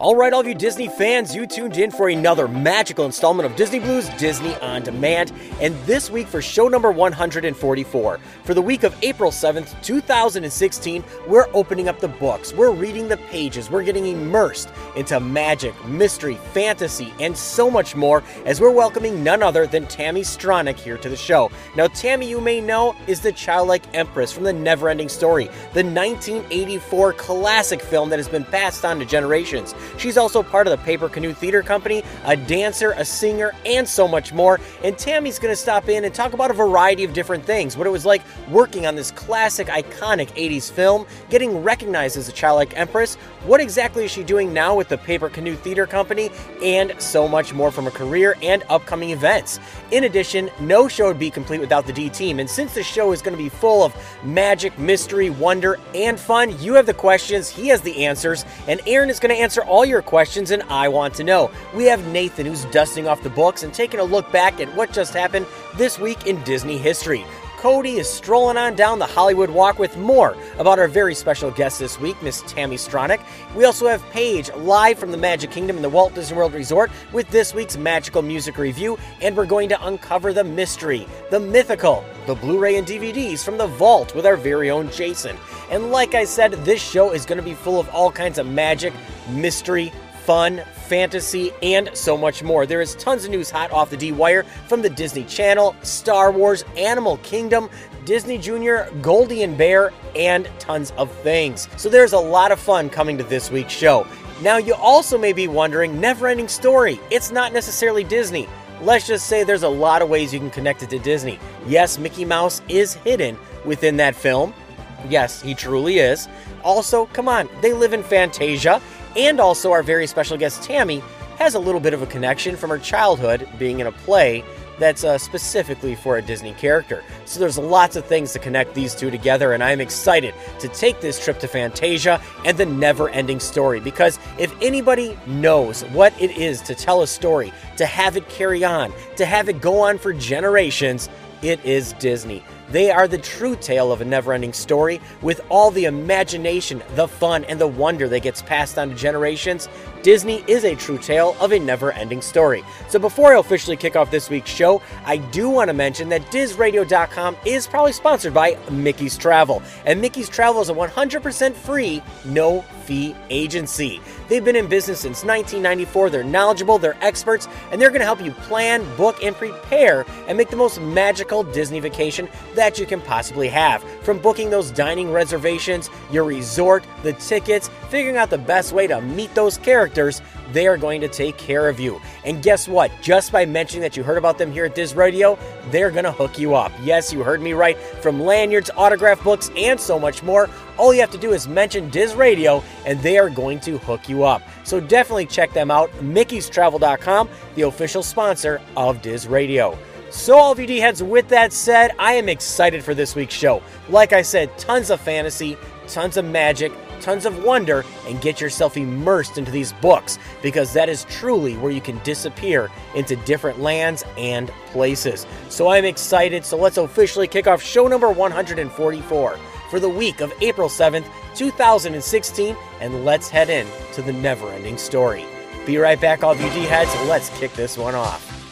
All right, all of you Disney fans, you tuned in for another magical installment of Disney Blu's Disney on Demand. And this week for show number 144, for the week of April 7th, 2016, we're opening up the books, we're reading the pages, we're getting immersed into magic, mystery, fantasy, and so much more as we're welcoming none other than Tami Stronach here to the show. Now, Tami, you may know, is the childlike empress from the Neverending Story, the 1984 classic film that has been passed on to generations. She's also part of the Paper Canoe Theater Company, a dancer, a singer, and so much more. And Tami's going to stop in and talk about a variety of different things what it was like working on this classic, iconic 80s film, getting recognized as a childlike empress, what exactly is she doing now with the Paper Canoe Theater Company, and so much more from her career and upcoming events. In addition, no show would be complete without the D team, and since the show is going to be full of magic, mystery, wonder, and fun, you have the questions, he has the answers, and Aaron is going to answer all your questions, and I want to know. We have Nathan who's dusting off the books and taking a look back at what just happened this week in Disney history. Cody is strolling on down the Hollywood Walk with more about our very special guest this week, Miss Tami Stronach. We also have Paige live from the Magic Kingdom in the Walt Disney World Resort with this week's magical music review, and we're going to uncover the mystery, the mythical, the Blu ray and DVDs from the vault with our very own Jason. And like I said, this show is going to be full of all kinds of magic, mystery, fun, fantasy, and so much more. There is tons of news hot off the D Wire from the Disney Channel, Star Wars, Animal Kingdom, Disney Junior, Goldie and Bear, and tons of things. So there's a lot of fun coming to this week's show. Now, you also may be wondering Neverending Story. It's not necessarily Disney. Let's just say there's a lot of ways you can connect it to Disney. Yes, Mickey Mouse is hidden within that film. Yes, he truly is. Also, come on, they live in Fantasia. And also, our very special guest Tami has a little bit of a connection from her childhood being in a play that's uh, specifically for a Disney character. So there's lots of things to connect these two together, and I'm excited to take this trip to Fantasia and the never ending story because if anybody knows what it is to tell a story, to have it carry on, to have it go on for generations, it is Disney. They are the true tale of a never ending story with all the imagination, the fun, and the wonder that gets passed on to generations. Disney is a true tale of a never ending story. So before I officially kick off this week's show, I do want to mention that DizRadio.com is probably sponsored by Mickey's Travel. And Mickey's Travel is a 100% free, no fee agency. They've been in business since 1994. They're knowledgeable, they're experts, and they're going to help you plan, book, and prepare and make the most magical Disney vacation that you can possibly have. From booking those dining reservations, your resort, the tickets, figuring out the best way to meet those characters, they are going to take care of you. And guess what? Just by mentioning that you heard about them here at Diz Radio, they're going to hook you up. Yes, you heard me right. From lanyards, autograph books, and so much more, all you have to do is mention Diz Radio and they are going to hook you up. So definitely check them out. Mickey'sTravel.com, the official sponsor of Diz Radio. So, all of you D heads, with that said, I am excited for this week's show. Like I said, tons of fantasy, tons of magic, tons of wonder, and get yourself immersed into these books because that is truly where you can disappear into different lands and places. So, I'm excited. So, let's officially kick off show number 144 for the week of April 7th, 2016, and let's head in to the never ending story. Be right back, all of you D heads. Let's kick this one off.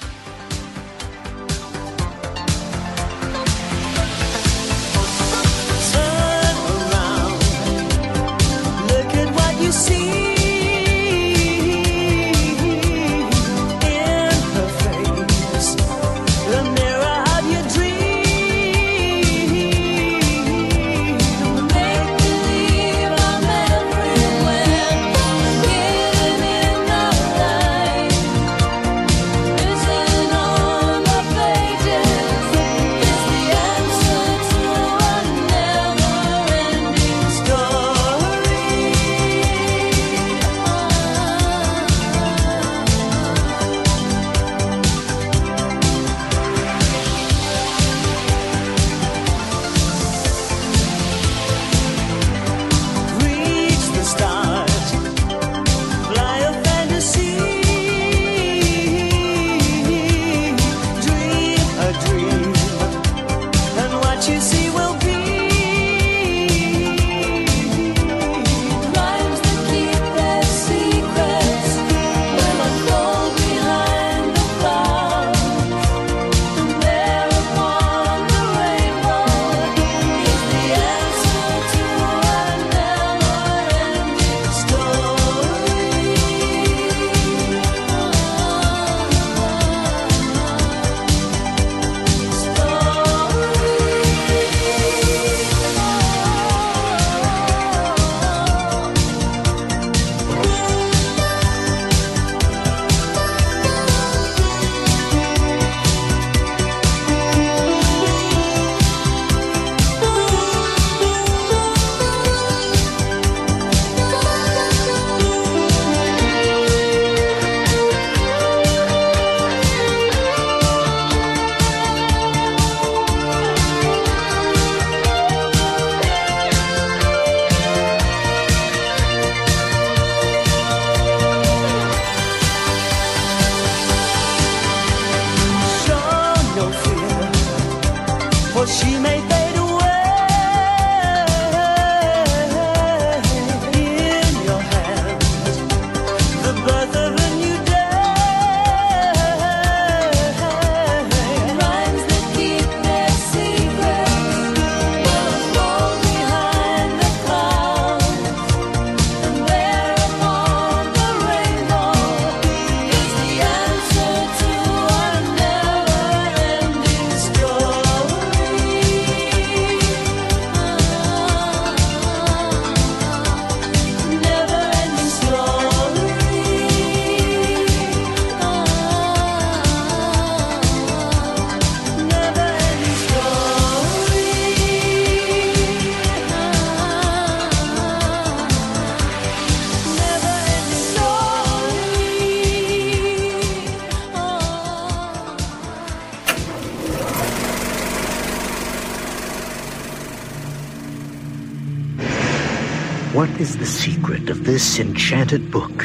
What is the secret of this enchanted book?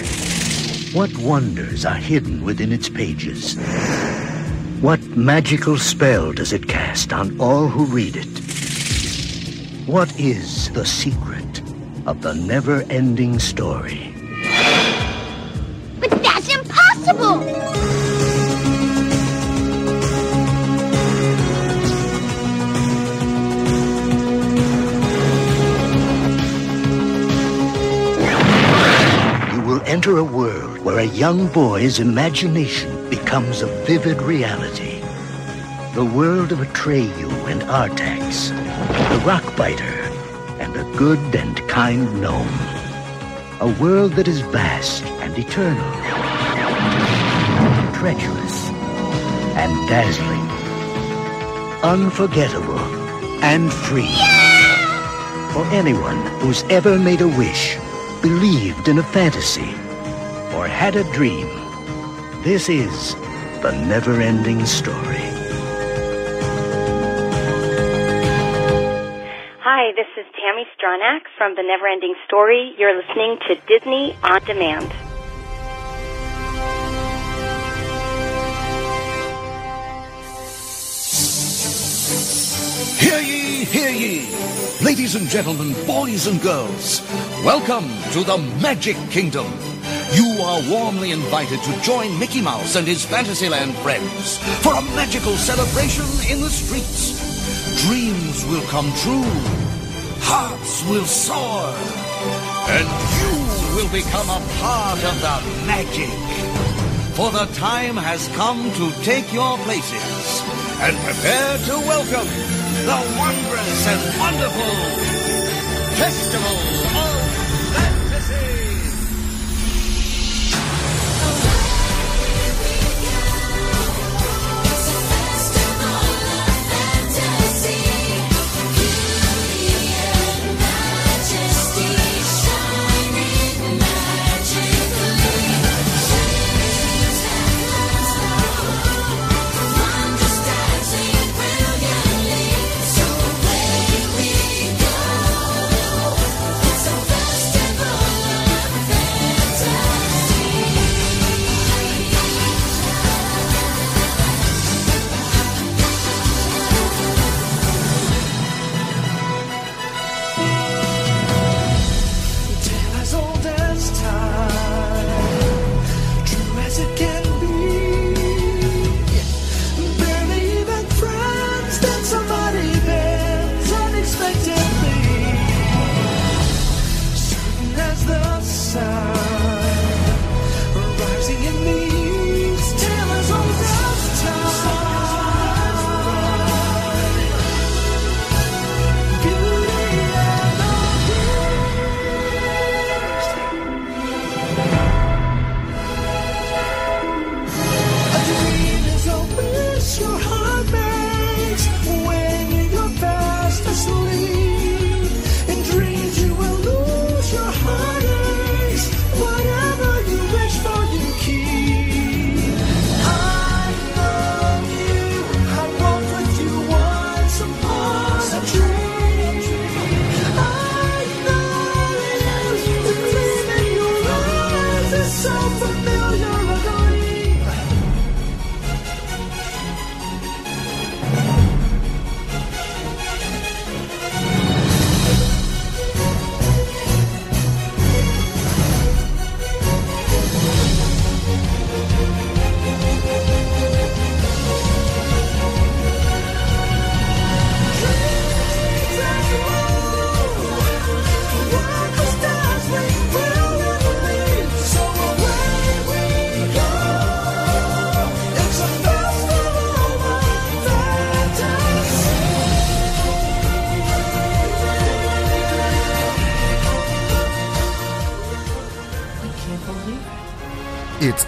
What wonders are hidden within its pages? What magical spell does it cast on all who read it? What is the secret of the never-ending story? But that's impossible! Enter a world where a young boy's imagination becomes a vivid reality. The world of Atreyu and Artax, the Rockbiter, and a good and kind gnome. A world that is vast and eternal, treacherous and dazzling, unforgettable and free. For anyone who's ever made a wish, believed in a fantasy, or had a dream, this is the never-ending story. Hi, this is Tami Stronach from The Neverending Story. You're listening to Disney On Demand. Hear ye, hear ye! Ladies and gentlemen, boys and girls, welcome to the Magic Kingdom. You are warmly invited to join Mickey Mouse and his Fantasyland friends for a magical celebration in the streets. Dreams will come true, hearts will soar, and you will become a part of the magic. For the time has come to take your places and prepare to welcome the wondrous and wonderful Festival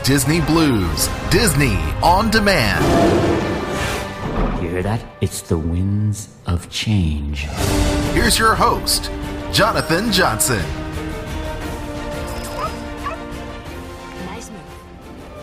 Disney Blu's, Disney on demand. You hear that? It's the winds of change. Here's your host, Jonathan Johnson.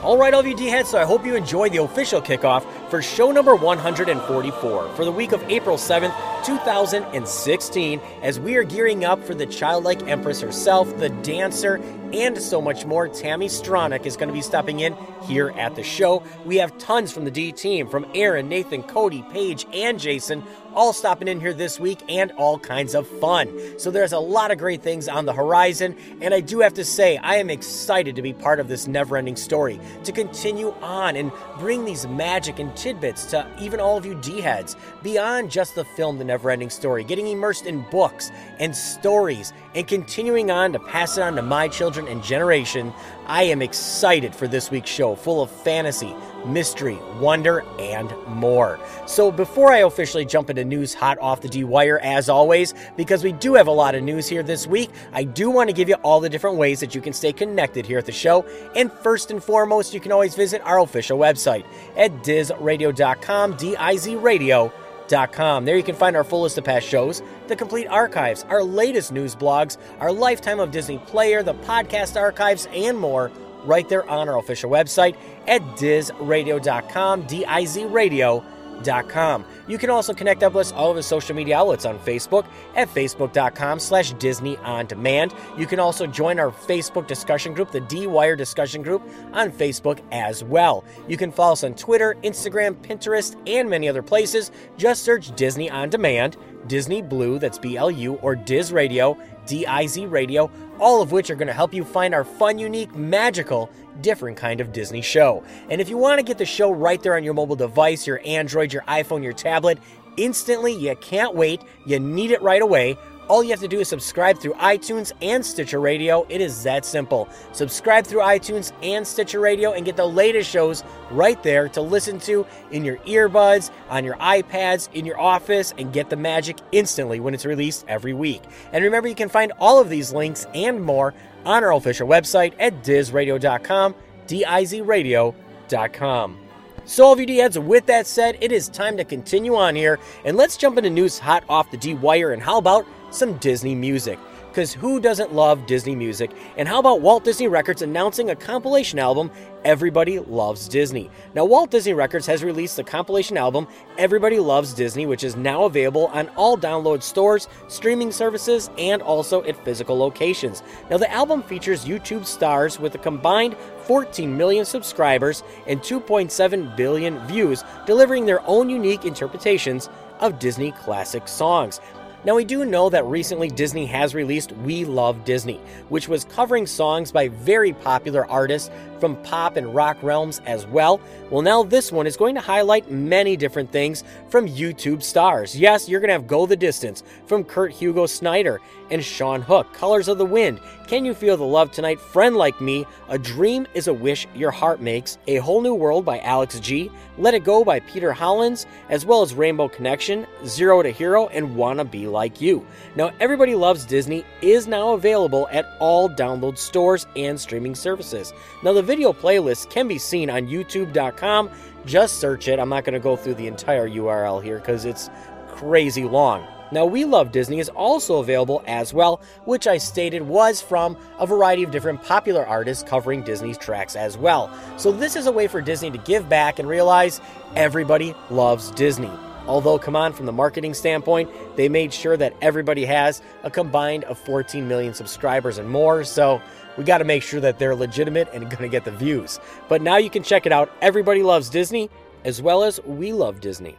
All right, all of you D heads, so I hope you enjoyed the official kickoff for show number 144 for the week of April 7th, 2016, as we are gearing up for the childlike empress herself, the dancer, and so much more. Tami Stronach is going to be stepping in here at the show. We have tons from the D team, from Aaron, Nathan, Cody, Paige, and Jason, all stopping in here this week and all kinds of fun. So there's a lot of great things on the horizon, and I do have to say, I am excited to be part of this never ending story, to continue on and bring these magic and tidbits to even all of you D heads, beyond just the film The Never Ending Story, getting immersed in books and stories, and continuing on to pass it on to my children and generation. I am excited for this week's show, full of fantasy, mystery, wonder, and more. So, before I officially jump into news hot off the D wire, as always, because we do have a lot of news here this week, I do want to give you all the different ways that you can stay connected here at the show. And first and foremost, you can always visit our official website at dizradio.com, D I Z radio. There you can find our full list of past shows, the complete archives, our latest news blogs, our lifetime of Disney player, the podcast archives, and more right there on our official website at dizradio.com, D-I-Z radio.com. You can also connect up with us all of the social media outlets on Facebook at facebook.com slash Disney On Demand. You can also join our Facebook discussion group, the D-Wire discussion group, on Facebook as well. You can follow us on Twitter, Instagram, Pinterest, and many other places. Just search Disney On Demand, Disney Blu, that's B-L-U, or Diz Radio, D-I-Z Radio, all of which are going to help you find our fun, unique, magical, different kind of Disney show. And if you want to get the show right there on your mobile device, your Android, your iPhone, your tablet, instantly, you can't wait, you need it right away. All you have to do is subscribe through iTunes and Stitcher Radio. It is that simple. Subscribe through iTunes and Stitcher Radio and get the latest shows right there to listen to in your earbuds, on your iPads, in your office, and get the magic instantly when it's released every week. And remember, you can find all of these links and more on our official website at dizradio.com, D-I-Z radio.com. So, all of you D-heads, with that said, it is time to continue on here, and let's jump into news hot off the D-Wire, and how about some Disney music? Because who doesn't love Disney music? And how about Walt Disney Records announcing a compilation album, Everybody Loves Disney? Now, Walt Disney Records has released the compilation album, Everybody Loves Disney, which is now available on all download stores, streaming services, and also at physical locations. Now, the album features YouTube stars with a combined 14 million subscribers and 2.7 billion views, delivering their own unique interpretations of Disney classic songs. Now, we do know that recently Disney has released We Love Disney, which was covering songs by very popular artists from pop and rock realms as well. Well, now this one is going to highlight many different things from YouTube stars. Yes, you're going to have Go the Distance from Kurt Hugo Schneider and Sean Hook, Colors of the Wind, Can You Feel the Love Tonight, Friend Like Me, A Dream is a Wish Your Heart Makes, A Whole New World by Alex G, Let It Go by Peter Hollins, as well as Rainbow Connection, Zero to Hero, and Wanna Be Like You. Now, Everybody Loves Disney is now available at all download stores and streaming services. Now, the video playlist can be seen on youtube.com. Just search it. I'm not going to go through the entire URL here because it's crazy long. Now, We Love Disney is also available as well, which I stated was from a variety of different popular artists covering Disney's tracks as well. So, this is a way for Disney to give back and realize everybody loves Disney. Although, come on, from the marketing standpoint, they made sure that everybody has a combined of 14 million subscribers and more. So, we got to make sure that they're legitimate and going to get the views. But now you can check it out. Everybody loves Disney, as well as we love Disney.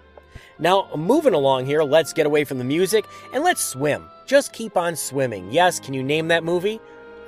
Now, moving along here, let's get away from the music and let's swim. Just keep on swimming. Yes, can you name that movie?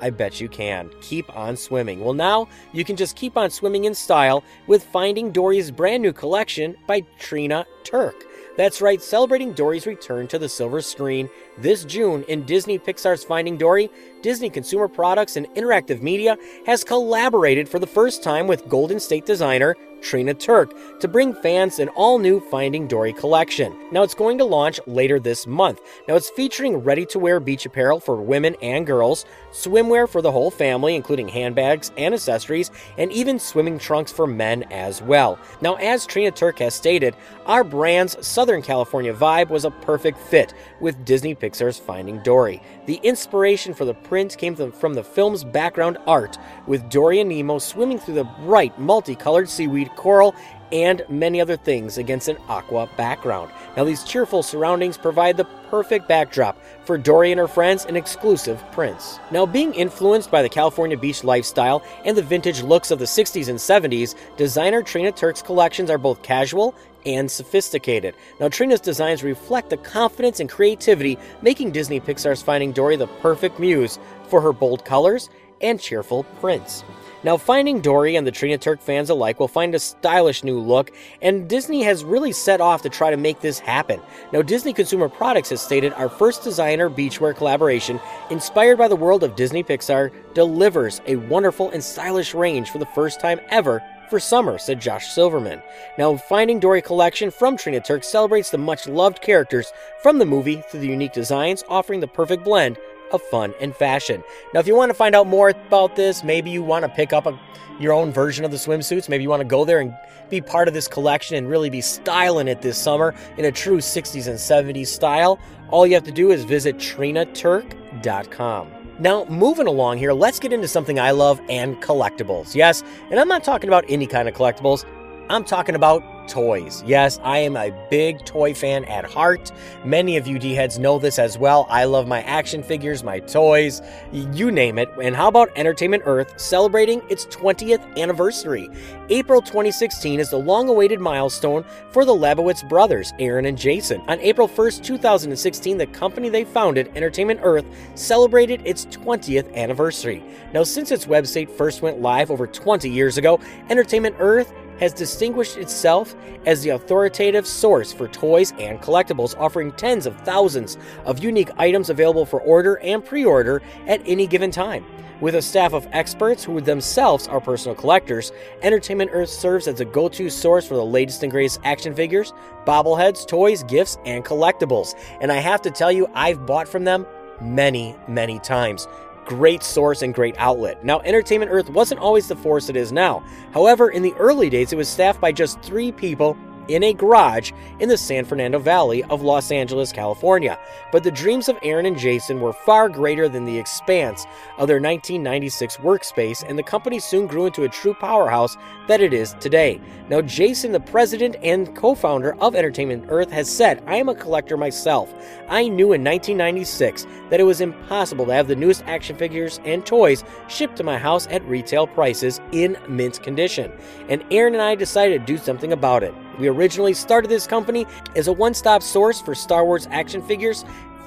I bet you can. Keep on swimming. Well, now you can just keep on swimming in style with Finding Dory's brand new collection by Trina Turk. That's right, celebrating Dory's return to the silver screen this June in Disney Pixar's Finding Dory, Disney Consumer Products and Interactive Media has collaborated for the first time with Golden State designer Trina Turk to bring fans an all new Finding Dory collection. Now, it's going to launch later this month. Now, it's featuring ready to wear beach apparel for women and girls, swimwear for the whole family, including handbags and accessories, and even swimming trunks for men as well. Now, as Trina Turk has stated, our brand's Southern California vibe was a perfect fit with Disney Pixar's Finding Dory. The inspiration for the print came from the film's background art, with Dory and Nemo swimming through the bright, multicolored seaweed, coral, and many other things against an aqua background. Now, these cheerful surroundings provide the perfect backdrop for Dory and her friends and exclusive prints. Now, being influenced by the California beach lifestyle and the vintage looks of the 60s and 70s, designer Trina Turk's collections are both casual and sophisticated. Now, Trina's designs reflect the confidence and creativity, making Disney Pixar's Finding Dory the perfect muse for her bold colors and cheerful prints. Now, Finding Dory and the Trina Turk fans alike will find a stylish new look, and Disney has really set off to try to make this happen. Now, Disney Consumer Products has stated our first designer beachwear collaboration, inspired by the world of Disney Pixar, delivers a wonderful and stylish range for the first time ever for summer, said Josh Silverman. Now, Finding Dory collection from Trina Turk celebrates the much loved characters from the movie through the unique designs, offering the perfect blend of fun and fashion. Now, if you want to find out more about this, maybe you want to pick up a, your own version of the swimsuits, maybe you want to go there and be part of this collection and really be styling it this summer in a true 60s and 70s style, all you have to do is visit trinaturk.com. Now, moving along here, let's get into something I love and collectibles. Yes, and I'm not talking about any kind of collectibles. I'm talking about toys. Yes, I am a big toy fan at heart. Many of you D heads know this as well. I love my action figures, my toys, you name it. And how about Entertainment Earth celebrating its 20th anniversary? April 2016 is the long awaited milestone for the Labowitz brothers, Aaron and Jason. On April 1st, 2016, the company they founded, Entertainment Earth, celebrated its 20th anniversary. Now, since its website first went live over 20 years ago, Entertainment Earth has distinguished itself as the authoritative source for toys and collectibles, offering tens of thousands of unique items available for order and pre order at any given time. With a staff of experts who themselves are personal collectors, Entertainment Earth serves as a go to source for the latest and greatest action figures, bobbleheads, toys, gifts, and collectibles. And I have to tell you, I've bought from them many, many times great source and great outlet. Now, Entertainment Earth wasn't always the force it is now. However, in the early days, it was staffed by just three people in a garage in the San Fernando Valley of Los Angeles, California. But the dreams of Aaron and Jason were far greater than the expanse of their 1996 workspace, and the company soon grew into a true powerhouse that it is today. Now, Jason, the president and co founder of Entertainment Earth, has said, I am a collector myself. I knew in 1996 that it was impossible to have the newest action figures and toys shipped to my house at retail prices in mint condition. And Aaron and I decided to do something about it. We originally started this company as a one stop source for Star Wars action figures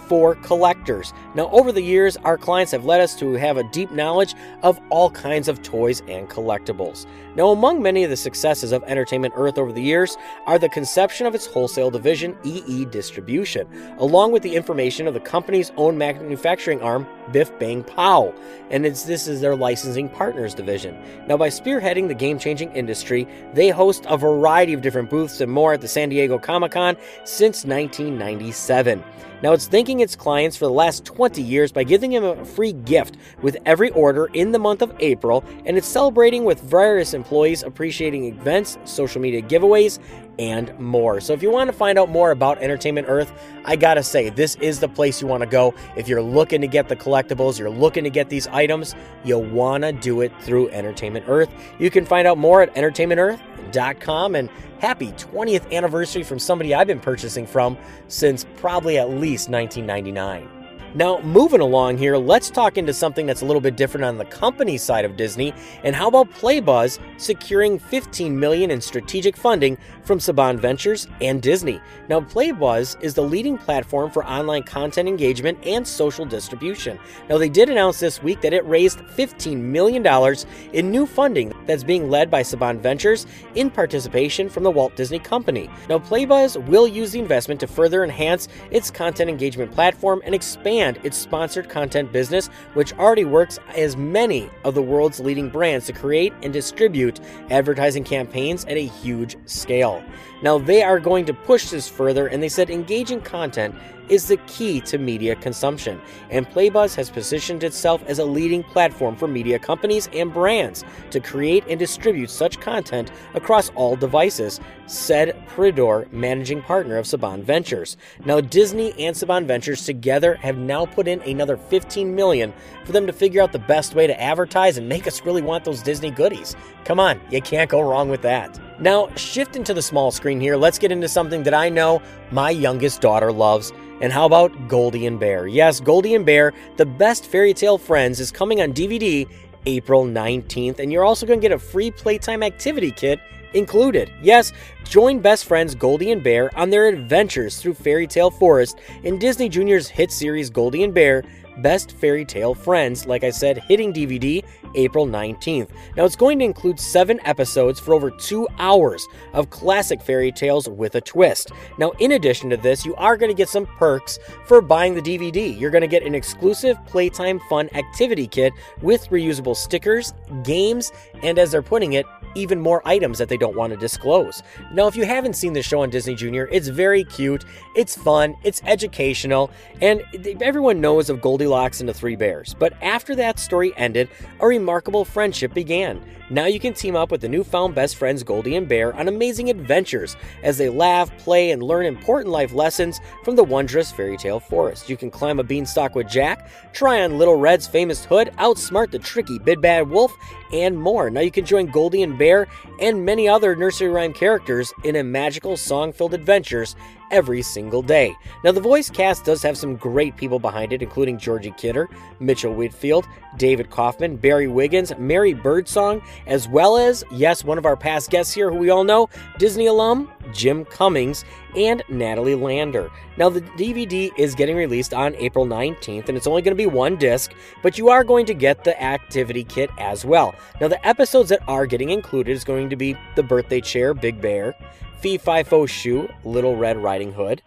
for collectors. Now, over the years, our clients have led us to have a deep knowledge of all kinds of toys and collectibles. Now, among many of the successes of Entertainment Earth over the years are the conception of its wholesale division, EE Distribution, along with the information of the company's own manufacturing arm, Biff Bang Pow, and it's, this is their licensing partners division. Now, by spearheading the game changing industry, they host a variety of different booths and more at the San Diego Comic Con since 1997. Now, it's thanking its clients for the last 20 years by giving them a free gift with every order in the month of April, and it's celebrating with various employees appreciating events, social media giveaways, and more. So, if you want to find out more about Entertainment Earth, I gotta say, this is the place you want to go. If you're looking to get the collectibles, you're looking to get these items, you'll want to do it through Entertainment Earth. You can find out more at entertainmentearth.com and happy 20th anniversary from somebody I've been purchasing from since probably at least 1999. Now, moving along here, let's talk into something that's a little bit different on the company side of Disney. And how about Playbuzz securing 15 million in strategic funding from Saban Ventures and Disney? Now, Playbuzz is the leading platform for online content engagement and social distribution. Now, they did announce this week that it raised 15 million dollars in new funding that's being led by Saban Ventures in participation from the Walt Disney Company. Now, Playbuzz will use the investment to further enhance its content engagement platform and expand its sponsored content business, which already works as many of the world's leading brands to create and distribute advertising campaigns at a huge scale. Now, they are going to push this further, and they said engaging content is the key to media consumption, and Playbuzz has positioned itself as a leading platform for media companies and brands to create and distribute such content across all devices, said Pridor, managing partner of Saban Ventures. Now, Disney and Saban Ventures together have now put in another 15 million for them to figure out the best way to advertise and make us really want those Disney goodies. Come on, you can't go wrong with that. Now, shifting to the small screen here, let's get into something that I know my youngest daughter loves. And how about Goldie and Bear? Yes, Goldie and Bear, the best fairy tale friends, is coming on DVD April 19th, and you're also going to get a free playtime activity kit included. Yes, join best friends Goldie and Bear on their adventures through Fairy Tale Forest in Disney Junior's hit series Goldie and Bear Best Fairy Tale Friends, like I said, hitting DVD April 19th. Now, it's going to include seven episodes for over two hours of classic fairy tales with a twist. Now, in addition to this, you are going to get some perks for buying the DVD. You're going to get an exclusive Playtime Fun activity kit with reusable stickers, games, and as they're putting it, even more items that they don't want to disclose. Now, if you haven't seen the show on Disney Junior, it's very cute, it's fun, it's educational, and everyone knows of Goldilocks and the Three Bears. But after that story ended, a remarkable friendship began. Now you can team up with the newfound best friends Goldie and Bear on amazing adventures as they laugh, play, and learn important life lessons from the wondrous fairy tale forest. You can climb a beanstalk with Jack, try on Little Red's famous hood, outsmart the tricky Big Bad Wolf, and more. Now you can join Goldie and Bear and many other nursery rhyme characters in a magical song filled adventures every single day. Now, the voice cast does have some great people behind it, including Georgie Kidder, Mitchell Whitfield, David Kaufman, Barry Wiggins, Mary Birdsong, as well as, yes, one of our past guests here who we all know, Disney alum Jim Cummings and Natalie Lander. Now, the DVD is getting released on April 19th, and it's only going to be one disc, but you are going to get the activity kit as well. Now, the episodes that are getting included is going to be The Birthday Chair, Big Bear, Fee Fi Fo Shoe, Little Red Riding Hood,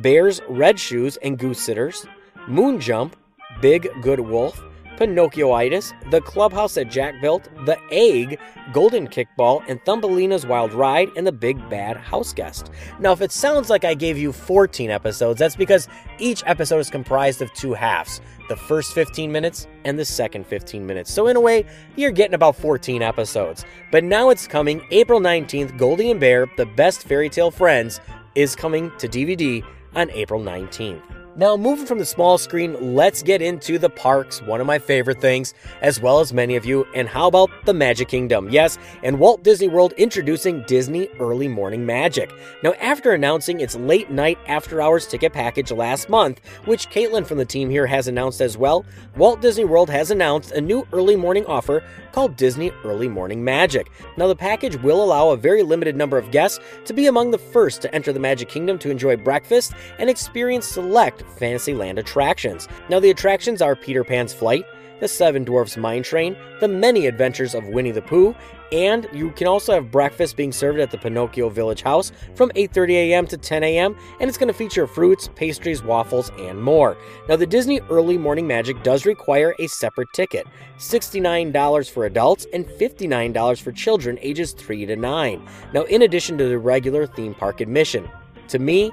Bear's Red Shoes and Goose Sitters, Moon Jump, Big Good Wolf, Pinocchioitis, The Clubhouse that Jack built, The Egg, Golden Kickball, and Thumbelina's Wild Ride, and The Big Bad House Guest. Now, if it sounds like I gave you 14 episodes, that's because each episode is comprised of two halves the first 15 minutes and the second 15 minutes. So, in a way, you're getting about 14 episodes. But now it's coming April 19th, Goldie and Bear, The Best Fairy Tale Friends, is coming to DVD on April 19th. Now, moving from the small screen, let's get into the parks, one of my favorite things, as well as many of you. And how about the Magic Kingdom? Yes, and Walt Disney World introducing Disney Early Morning Magic. Now, after announcing its late night after hours ticket package last month, which Caitlin from the team here has announced as well, Walt Disney World has announced a new early morning offer called Disney Early Morning Magic. Now, the package will allow a very limited number of guests to be among the first to enter the Magic Kingdom to enjoy breakfast and experience select Fantasyland attractions. Now, the attractions are Peter Pan's Flight, the Seven Dwarfs Mine Train, the Many Adventures of Winnie the Pooh, and you can also have breakfast being served at the Pinocchio Village House from 8:30 a.m. to 10 a.m. and it's going to feature fruits, pastries, waffles, and more. Now, the Disney Early Morning Magic does require a separate ticket: $69 for adults and $59 for children ages 3 to 9. Now, in addition to the regular theme park admission. To me,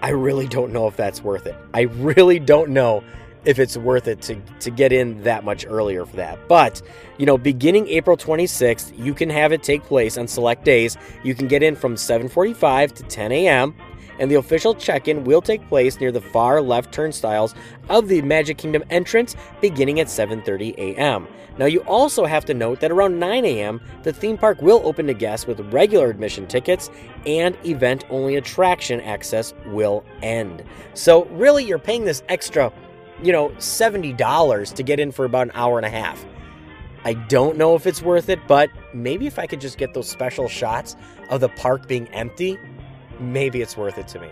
I really don't know if that's worth it. I really don't know if it's worth it to, to get in that much earlier for that. But, you know, beginning April 26th, you can have it take place on select days. You can get in from 7:45 to 10 a.m. And the official check-in will take place near the far left turnstiles of the Magic Kingdom entrance beginning at 7:30 a.m. Now you also have to note that around 9 a.m. the theme park will open to guests with regular admission tickets and event-only attraction access will end. So really you're paying this extra you know, $70 to get in for about an hour and a half. I don't know if it's worth it, but maybe if I could just get those special shots of the park being empty, maybe it's worth it to me.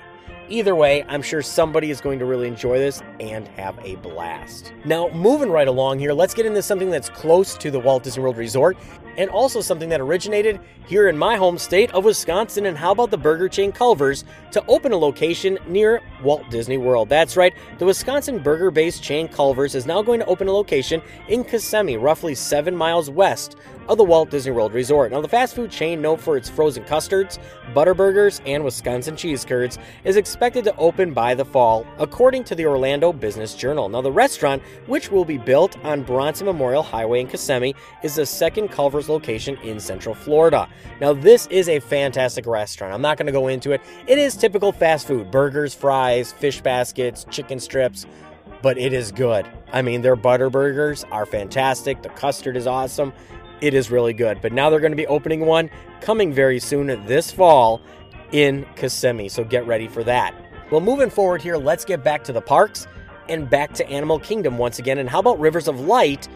Either way, I'm sure somebody is going to really enjoy this and have a blast. Now, moving right along here, let's get into something that's close to the Walt Disney World Resort. and also something that originated here in my home state of Wisconsin. And how about the burger chain Culver's to open a location near Walt Disney World? That's right, the Wisconsin burger based chain Culver's is now going to open a location in Kissimmee, roughly seven miles west of the Walt Disney World Resort. Now, the fast food chain, known for its frozen custards, butter burgers, and Wisconsin cheese curds, is expected to open by the fall, according to the Orlando Business Journal. Now, the restaurant, which will be built on Bronson Memorial Highway in Kissimmee, is the second Culver's location in Central Florida. Now, this is a fantastic restaurant. I'm not going to go into it. It is typical fast food burgers, fries, fish baskets, chicken strips but it is good. I mean, their butter burgers are fantastic. The custard is awesome. It is really good. But now they're going to be opening one coming very soon this fall in Kissimmee. So get ready for that. Well, moving forward here, let's get back to the parks and back to Animal Kingdom once again. And how about Rivers of Light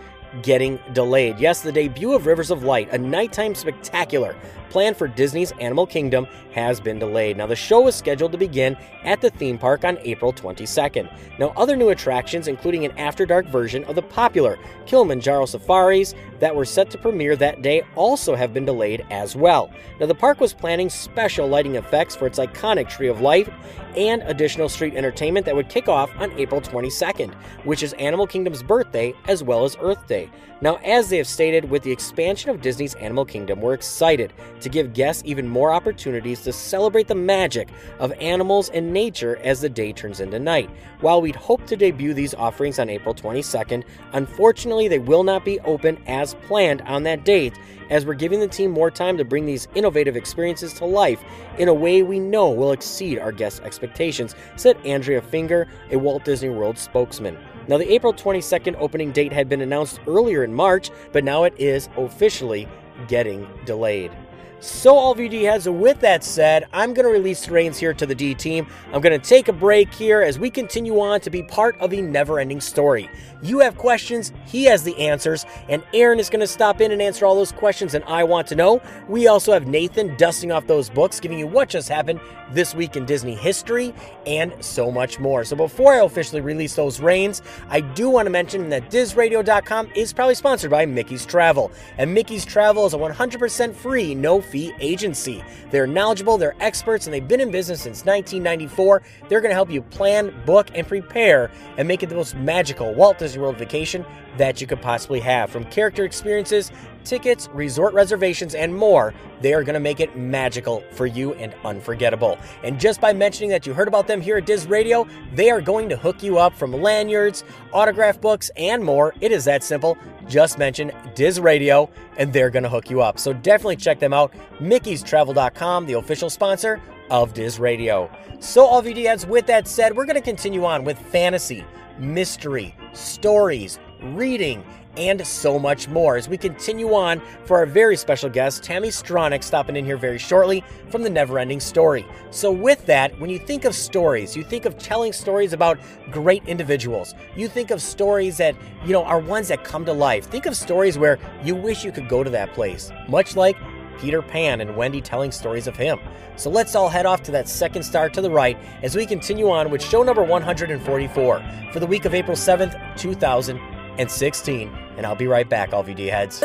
getting delayed? Yes, the debut of Rivers of Light, a nighttime spectacular planned for Disney's Animal Kingdom, has been delayed. Now, the show is scheduled to begin at the theme park on April 22nd. Now, other new attractions, including an after dark version of the popular Kilimanjaro safaris that were set to premiere that day, also have been delayed as well. Now, the park was planning special lighting effects for its iconic Tree of Life and additional street entertainment that would kick off on April 22nd, which is Animal Kingdom's birthday as well as Earth Day. Now, as they have stated, with the expansion of Disney's Animal Kingdom, we're excited to give guests even more opportunities to celebrate the magic of animals and nature as the day turns into night. While we'd hope to debut these offerings on April 22nd, unfortunately, they will not be open as planned on that date, as we're giving the team more time to bring these innovative experiences to life in a way we know will exceed our guests' expectations, said Andrea Finger, a Walt Disney World spokesman. Now, the April 22nd opening date had been announced earlier in March, but now it is officially getting delayed. So, all VD heads, with that said, I'm going to release the reins here to the D team. I'm going to take a break here as we continue on to be part of a never ending story. You have questions, he has the answers, and Aaron is going to stop in and answer all those questions and I want to know. We also have Nathan dusting off those books, giving you what just happened this week in Disney history and so much more. So, before I officially release those reins, I do want to mention that DizRadio.com is probably sponsored by Mickey's Travel. And Mickey's Travel is a 100% free, no fee agency. They're knowledgeable, they're experts, and they've been in business since 1994. They're going to help you plan, book, and prepare and make it the most magical Walt Disney World vacation that you could possibly have. From character experiences, tickets, resort reservations, and more, they are going to make it magical for you and unforgettable. And just by mentioning that you heard about them here at Diz Radio, they are going to hook you up from lanyards, autograph books, and more. It is that simple. Just mention Diz Radio and they're going to hook you up. So definitely check them out. Mickey'sTravel.com, the official sponsor of Diz Radio. So, all VD heads, with that said, we're going to continue on with fantasy, mystery, stories, reading, and so much more as we continue on for our very special guest, Tami Stronach, stopping in here very shortly from the Never Ending Story. So, with that, when you think of stories, you think of telling stories about great individuals. You think of stories that, you know, are ones that come to life. Think of stories where you wish you could go to that place, much like Peter Pan and Wendy telling stories of him. So let's all head off to that second star to the right as we continue on with show number 144 for the week of April 7th, 2016. And I'll be right back, all VD heads.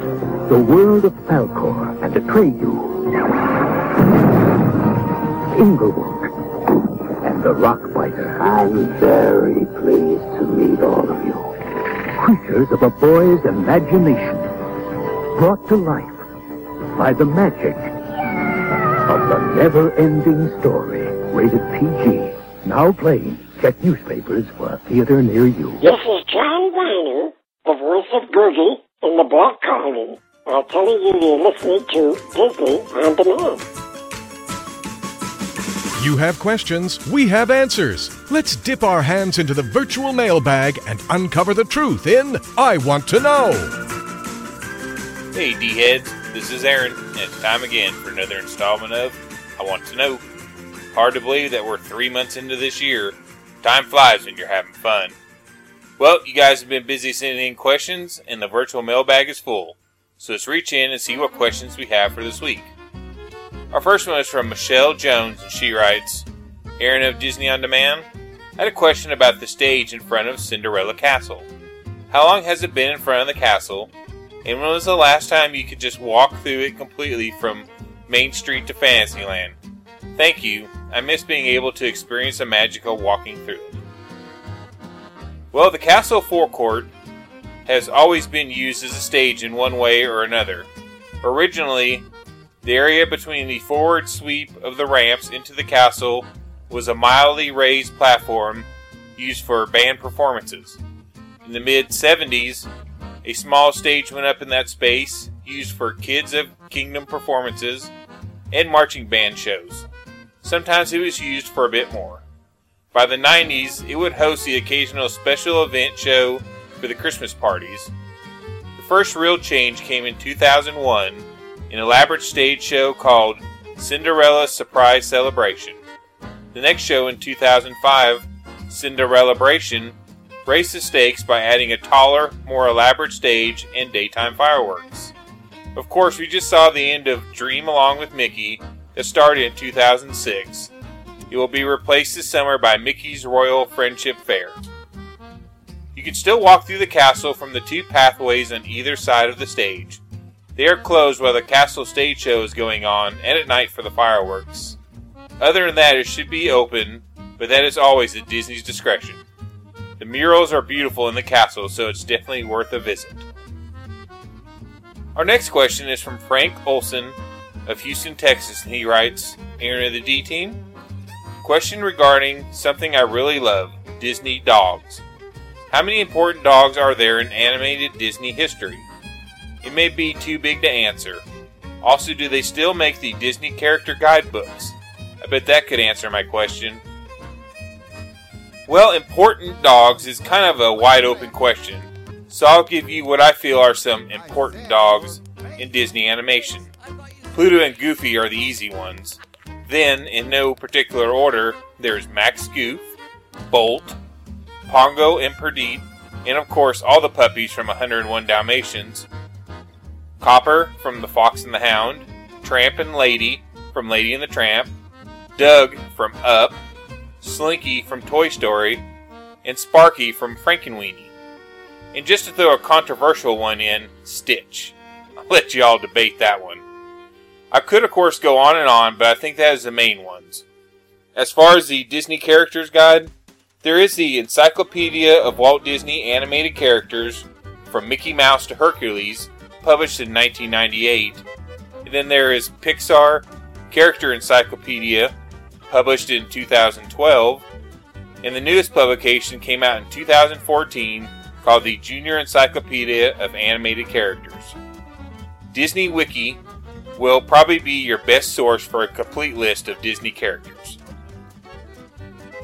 The world of Falkor and Atreyu, Engywook, and the Rockbiter. I'm very pleased to meet all of you. Creatures of a boy's imagination, brought to life by the magic of the never-ending story. Rated PG. Now playing. Check newspapers for a theater near you. This Listening to Disney on Demand. You have questions, we have answers. Let's dip our hands into the virtual mailbag and uncover the truth in I Want to Know. Hey, D heads, this is Erin, and it's time again for another installment of I Want to Know. Hard to believe that we're three months into this year. Time flies when you're having fun. Well, you guys have been busy sending in questions, and the virtual mailbag is full. So let's reach in and see what questions we have for this week. Our first one is from Michelle Jones, and she writes Erin of Disney On Demand, I had a question about the stage in front of Cinderella Castle. How long has it been in front of the castle, and when was the last time you could just walk through it completely from Main Street to Fantasyland? Thank you. I miss being able to experience a magical walking through it. Well, the castle forecourt has always been used as a stage in one way or another. Originally, the area between the forward sweep of the ramps into the castle was a mildly raised platform used for band performances. In the mid 70s, a small stage went up in that space used for Kids of Kingdom performances and marching band shows. Sometimes it was used for a bit more. By the 90s, it would host the occasional special event show for the Christmas parties. The first real change came in 2001, an elaborate stage show called Cinderella Surprise Celebration. The next show in 2005, Cinderellabration, raised the stakes by adding a taller, more elaborate stage and daytime fireworks. Of course, we just saw the end of Dream Along with Mickey that started in 2006. It will be replaced this summer by Mickey's Royal Friendship Fair. You can still walk through the castle from the two pathways on either side of the stage. They are closed while the castle stage show is going on and at night for the fireworks. Other than that, it should be open, but that is always at Disney's discretion. The murals are beautiful in the castle, so it's definitely worth a visit. Our next question is from Frank Olson of Houston, Texas, and he writes Erin of the D Team. Question regarding something I really love Disney dogs. How many important dogs are there in animated Disney history? It may be too big to answer. Also, do they still make the Disney character guidebooks? I bet that could answer my question. Well, important dogs is kind of a wide open question, so I'll give you what I feel are some important dogs in Disney animation. Pluto and Goofy are the easy ones. Then, in no particular order, there's Max Goof, Bolt, Pongo and Perdita, and of course all the puppies from 101 Dalmatians, Copper from The Fox and the Hound, Tramp and Lady from Lady and the Tramp, Dug from Up, Slinky from Toy Story, and Sparky from Frankenweenie. And just to throw a controversial one in, Stitch. I'll let you all debate that one. I could, of course, go on and on, but I think that is the main ones. As far as the Disney Characters Guide, there is the Encyclopedia of Walt Disney Animated Characters from Mickey Mouse to Hercules, published in 1998. And then there is Pixar Character Encyclopedia, published in 2012. And the newest publication came out in 2014 called the Junior Encyclopedia of Animated Characters. Disney Wiki will probably be your best source for a complete list of Disney characters.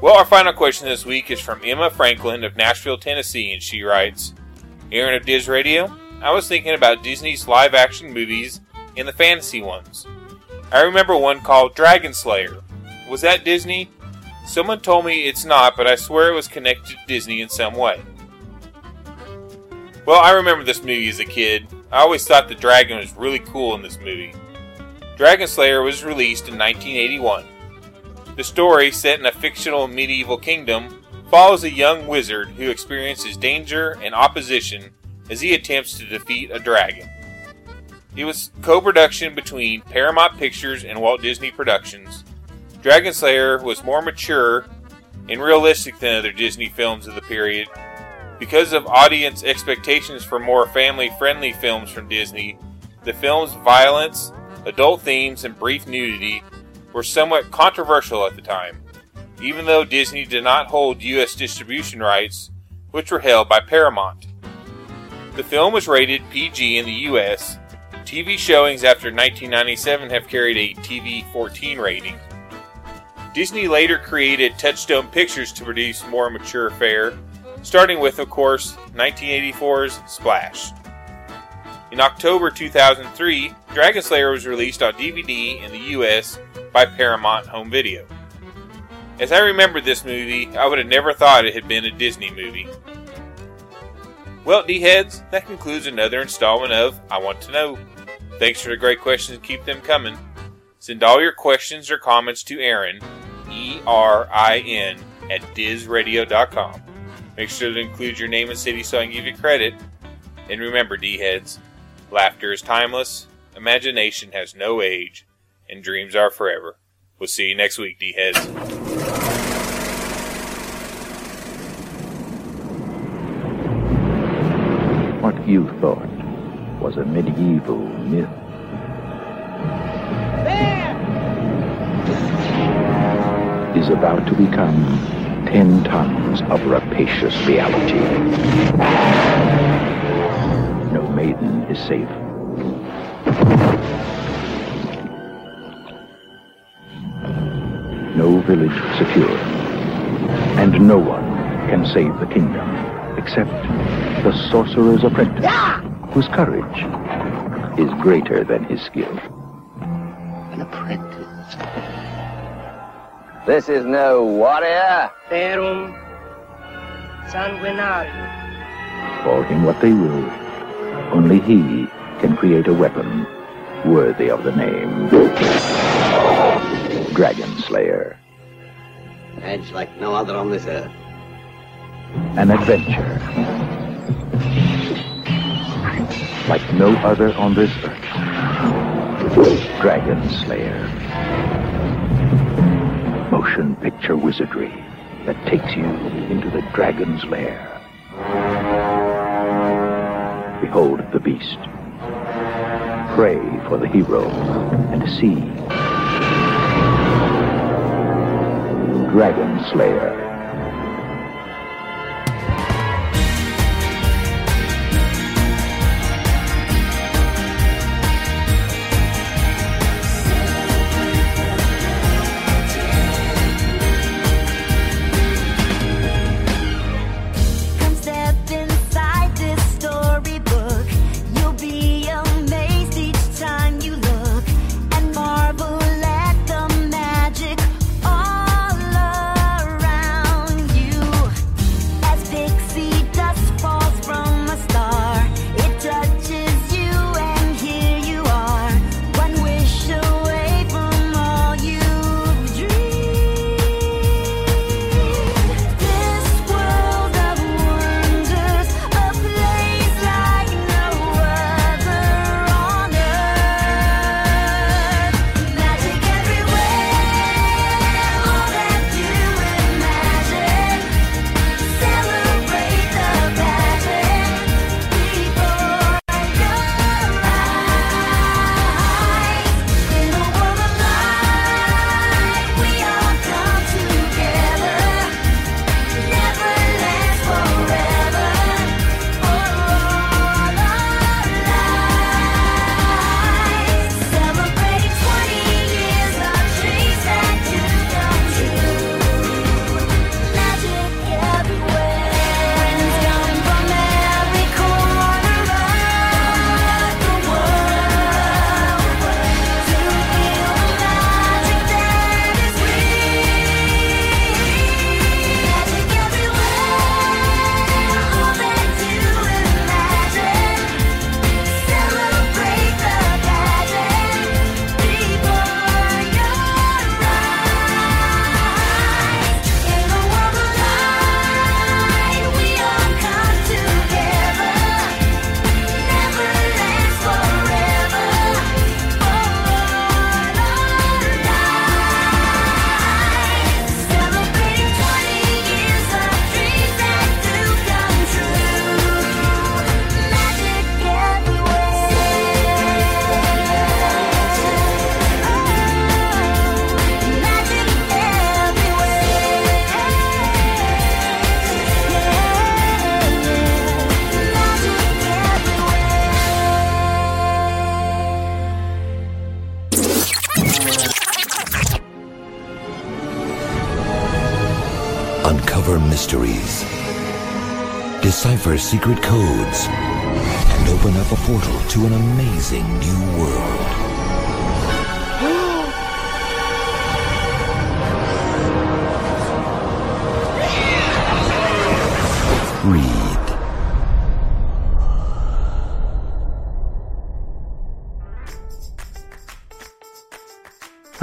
Well, our final question this week is from Emma Franklin of Nashville, Tennessee, and she writes Erin of Diz Radio, I was thinking about Disney's live action movies and the fantasy ones. I remember one called Dragon Slayer. Was that Disney? Someone told me it's not, but I swear it was connected to Disney in some way. Well, I remember this movie as a kid. I always thought the dragon was really cool in this movie. Dragon Slayer was released in 1981. The story, set in a fictional medieval kingdom, follows a young wizard who experiences danger and opposition as he attempts to defeat a dragon. It was co production between Paramount Pictures and Walt Disney Productions. Dragon Slayer was more mature and realistic than other Disney films of the period. Because of audience expectations for more family friendly films from Disney, the film's violence, adult themes, and brief nudity were somewhat controversial at the time, even though Disney did not hold U.S. distribution rights, which were held by Paramount. The film was rated PG in the U.S. TV showings after 1997 have carried a TV 14 rating. Disney later created Touchstone Pictures to produce more mature fare, starting with, of course, 1984's Splash. In October 2003, Dragon Slayer was released on DVD in the US by Paramount Home Video. As I remember this movie, I would have never thought it had been a Disney movie. Well, D heads, that concludes another installment of I Want to Know. Thanks for the great questions, keep them coming. Send all your questions or comments to Erin, E R I N, at dizradio.com. Make sure to include your name and city so I can give you credit. And remember, D heads, laughter is timeless, imagination has no age, and dreams are forever. We'll see you next week, D heads. What you thought was a medieval myth is about to become ten tons of rapacious reality. No maiden is safe. No village secure. And no one can save the kingdom except the sorcerer's apprentice, whose courage is greater than his skill. An apprentice. This is no warrior. Verum sanguinario. Call him what they will, only he can create a weapon worthy of the name Dragon Slayer. Edge like no other on this earth. An adventure like no other on this earth. Dragon Slayer. Motion picture wizardry that takes you into the dragon's lair. Behold the beast. Pray for the hero and see. Dragon Slayer.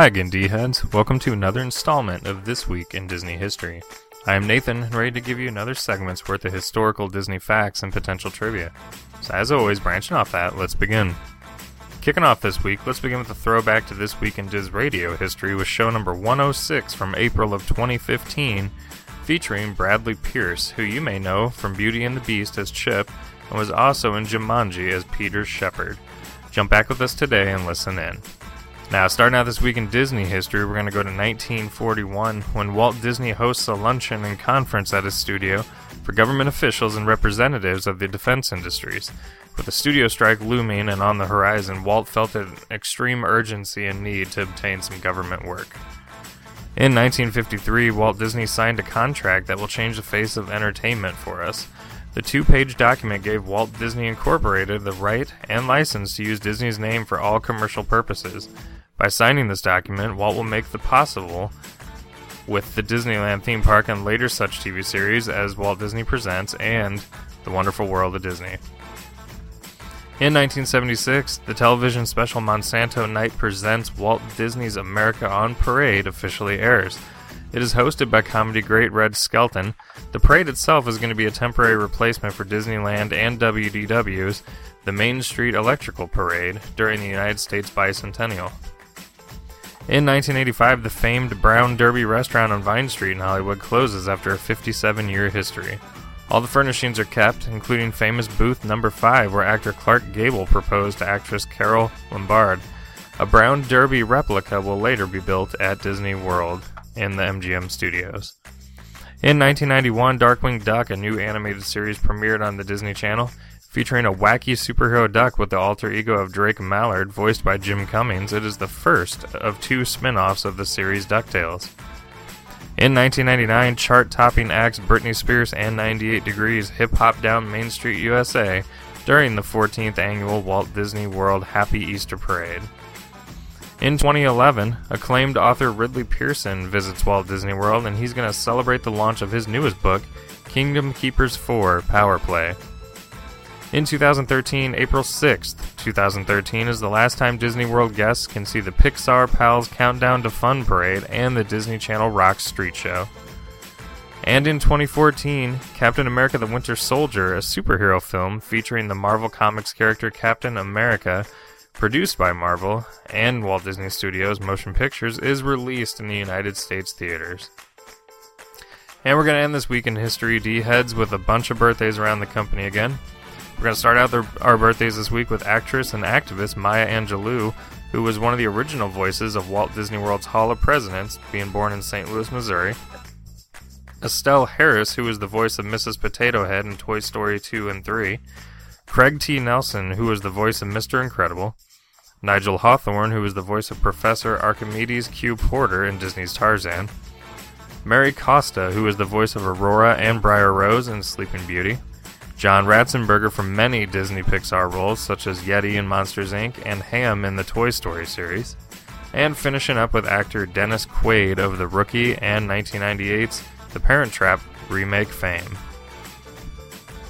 Hi again, D-Heads. Welcome to another installment of This Week in Disney History. I am Nathan, and ready to give you another segment's worth of historical Disney facts and potential trivia. So as always, branching off that, let's begin. Kicking off this week, let's begin with a throwback to This Week in Diz Radio history with show number 106 from April of 2015, featuring Bradley Pierce, who you may know from Beauty and the Beast as Chip, and was also in Jumanji as Peter Shepherd. Jump back with us today and listen in. Now, starting out this week in Disney history, we're going to go to 1941 when Walt Disney hosts a luncheon and conference at his studio for government officials and representatives of the defense industries. With the studio strike looming and on the horizon, Walt felt an extreme urgency and need to obtain some government work. In 1953, Walt Disney signed a contract that will change the face of entertainment for us. The two page document gave Walt Disney Incorporated the right and license to use Disney's name for all commercial purposes. By signing this document, Walt will make the possible with the Disneyland theme park and later such TV series as Walt Disney Presents and The Wonderful World of Disney. In 1976, the television special Monsanto Night Presents Walt Disney's America on Parade officially airs. It is hosted by comedy great Red Skelton. The parade itself is going to be a temporary replacement for Disneyland and WDW's the Main Street Electrical Parade during the United States Bicentennial. In 1985, the famed Brown Derby restaurant on Vine Street in Hollywood closes after a 57 year history. All the furnishings are kept, including famous booth number 5, where actor Clark Gable proposed to actress Carole Lombard. A Brown Derby replica will later be built at Disney World in the MGM studios. In 1991, Darkwing Duck, a new animated series, premiered on the Disney Channel, featuring a wacky superhero duck with the alter ego of Drake Mallard, voiced by Jim Cummings. It is the first of two spin offs of the series DuckTales. In 1999, chart topping acts Britney Spears and 98 Degrees hip hop down Main Street, USA during the 14th annual Walt Disney World Happy Easter Parade. In 2011, acclaimed author Ridley Pearson visits Walt Disney World and he's going to celebrate the launch of his newest book, Kingdom Keepers 4 Power Play. In 2013, April 6th, 2013 is the last time Disney World guests can see the Pixar Pals Countdown to Fun Parade and the Disney Channel Rocks Street Show. And in 2014, Captain America the Winter Soldier, a superhero film featuring the Marvel Comics character Captain America, produced by Marvel and Walt Disney Studios Motion Pictures, is released in the United States theaters. And we're going to end this week in History D Heads with a bunch of birthdays around the company again. We're going to start out their, our birthdays this week with actress and activist Maya Angelou, who was one of the original voices of Walt Disney World's Hall of Presidents, being born in St. Louis, Missouri. Estelle Harris, who was the voice of Mrs. Potato Head in Toy Story 2 and 3. Craig T. Nelson, who was the voice of Mr. Incredible. Nigel Hawthorne, who was the voice of Professor Archimedes Q. Porter in Disney's Tarzan. Mary Costa, who was the voice of Aurora and Briar Rose in Sleeping Beauty. John Ratzenberger from many Disney Pixar roles, such as Yeti in Monsters Inc. and Ham in the Toy Story series. And finishing up with actor Dennis Quaid of The Rookie and 1998's The Parent Trap remake fame.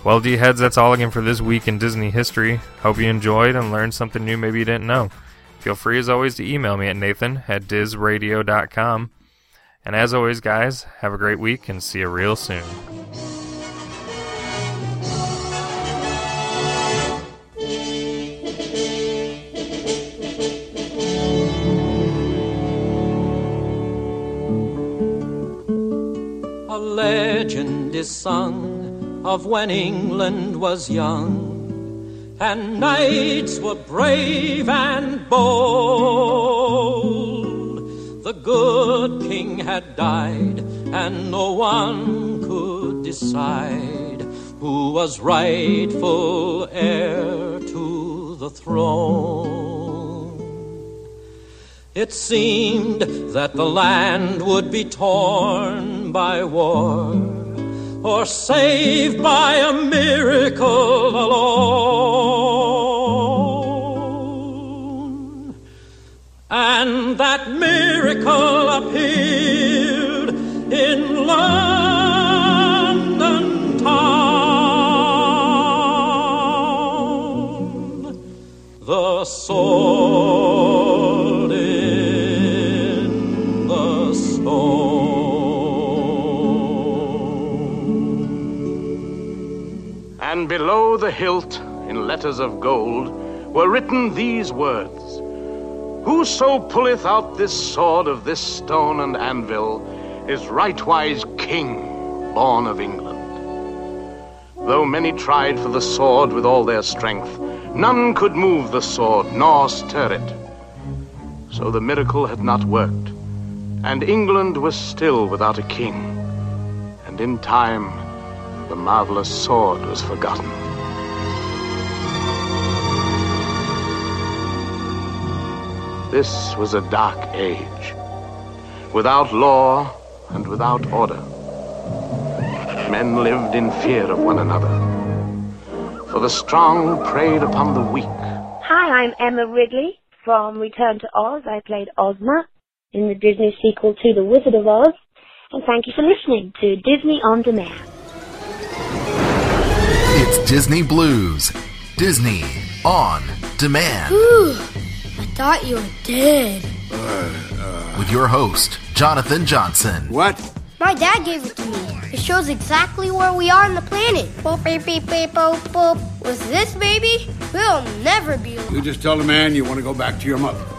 Well, D heads, that's all again for this week in Disney history. Hope you enjoyed and learned something new maybe you didn't know. Feel free as always to email me at nathan at dizradio.com. And as always, guys, have a great week and see you real soon. Legend is sung of when England was young, and knights were brave and bold. The good king had died, and no one could decide who was rightful heir to the throne. It seemed that the land would be torn by war, or saved by a miracle alone. And that miracle appeared in London town. The sword below the hilt, in letters of gold, were written these words Whoso pulleth out this sword of this stone and anvil is rightwise king, born of England. Though many tried for the sword with all their strength, none could move the sword nor stir it. So the miracle had not worked, and England was still without a king. And in time, the marvelous sword was forgotten. This was a dark age, without law and without order. Men lived in fear of one another, for the strong preyed upon the weak. Hi, I'm Emma Ridley from Return to Oz. I played Ozma in the Disney sequel to The Wizard of Oz. And thank you for listening to Disney On Demand. It's Disney Blu's. Disney on demand. Whew, I thought you were dead. With your host, Jonathan Johnson. What? My dad gave it to me. It shows exactly where we are on the planet. Boop, beep, beep, beep, boop, boop. With this baby, we'll never be alone. You just tell the man you want to go back to your mother.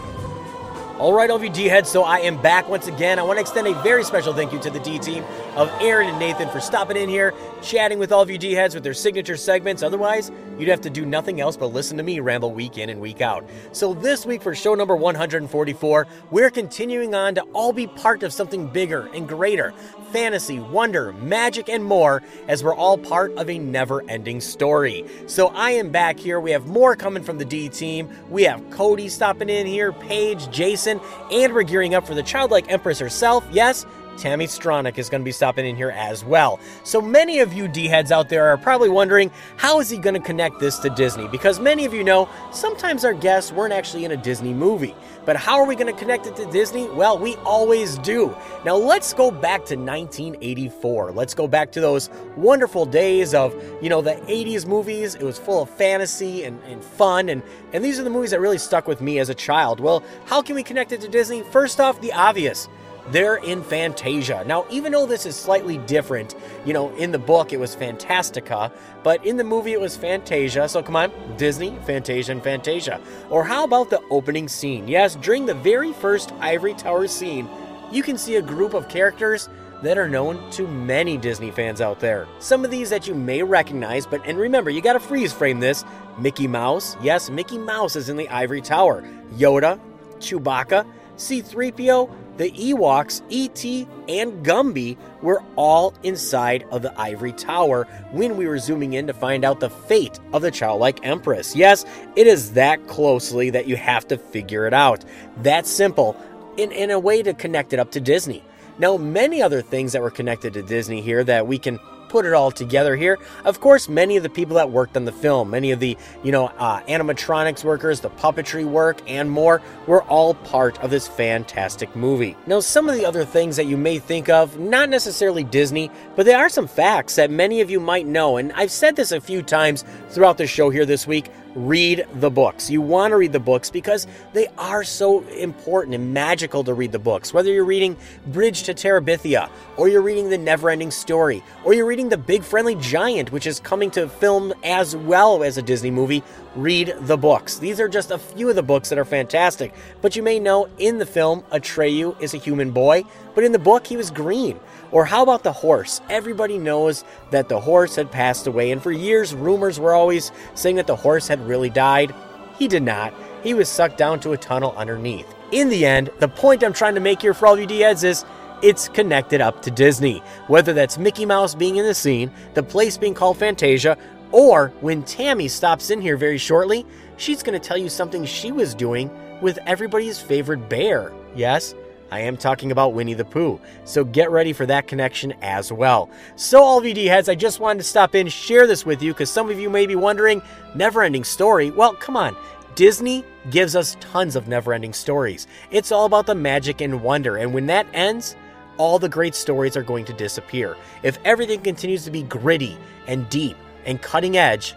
All right, LVD heads, so I am back once again. I want to extend a very special thank you to the D team of Erin and Nathan for stopping in here, chatting with all of you D heads with their signature segments. Otherwise, you'd have to do nothing else but listen to me ramble week in and week out. So, this week for show number 144, we're continuing on to all be part of something bigger and greater fantasy, wonder, magic, and more as we're all part of a never ending story. So, I am back here. We have more coming from the D team. We have Cody stopping in here, Paige, Jason, and we're gearing up for the childlike Empress herself. Yes, Tami Stronach is going to be stopping in here as well. So many of you D heads out there are probably wondering how is he going to connect this to Disney? Because many of you know sometimes our guests weren't actually in a Disney movie. But how are we going to connect it to Disney? Well, we always do. Now let's go back to 1984. Let's go back to those wonderful days of, you know, the 80s movies. It was full of fantasy and, and fun. And, and these are the movies that really stuck with me as a child. Well, how can we connect it to Disney? First off, the obvious they're in Fantasia. Now, even though this is slightly different, you know, in the book it was Fantastica, but in the movie it was Fantasia. So come on, Disney, Fantasia, and Fantasia. Or how about the opening scene? Yes, during the very first Ivory Tower scene, you can see a group of characters that are known to many Disney fans out there. Some of these that you may recognize, but and remember, you gotta freeze frame this. Mickey Mouse, yes, Mickey Mouse is in the Ivory Tower. Yoda, Chewbacca, C3PO, the Ewoks, E.T., and Gumby were all inside of the Ivory Tower when we were zooming in to find out the fate of the childlike Empress. Yes, it is that closely that you have to figure it out. That simple, in, in a way to connect it up to Disney. Now, many other things that were connected to Disney here that we can put it all together here. Of course, many of the people that worked on the film, many of the, you know, uh, animatronics workers, the puppetry work, and more were all part of this fantastic movie. Now, some of the other things that you may think of, not necessarily Disney, but there are some facts that many of you might know. And I've said this a few times throughout the show here this week read the books. You want to read the books because they are so important and magical to read the books. Whether you're reading Bridge to Terabithia, or you're reading The Neverending Story, or you're reading The Big Friendly Giant, which is coming to film as well as a Disney movie, read the books. These are just a few of the books that are fantastic. But you may know in the film, Atreyu is a human boy, but in the book, he was green. Or how about the horse? Everybody knows that the horse had passed away, and for years, rumors were always saying that the horse had really died. He did not. He was sucked down to a tunnel underneath. In the end, the point I'm trying to make here for all of you D-heads is it's connected up to Disney. Whether that's Mickey Mouse being in the scene, the place being called Fantasia, or when Tami stops in here very shortly, she's going to tell you something she was doing with everybody's favorite bear. Yes, I am talking about Winnie the Pooh. So get ready for that connection as well. So, all you heads, I just wanted to stop in, share this with you because some of you may be wondering, never ending story. Well, come on. Disney gives us tons of never ending stories. It's all about the magic and wonder, and when that ends, all the great stories are going to disappear. If everything continues to be gritty and deep and cutting edge,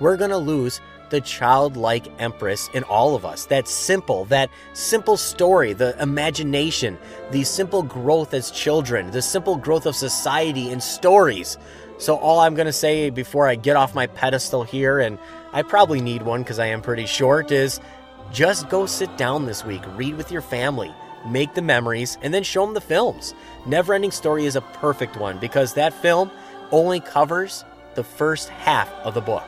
we're going to lose the childlike empress in all of us. That simple, that simple story, the imagination, the simple growth as children, the simple growth of society and stories. So, all I'm going to say before I get off my pedestal here, and I probably need one because I am pretty short, is just go sit down this week, read with your family, make the memories, and then show them the films. Neverending Story is a perfect one because that film only covers the first half of the book.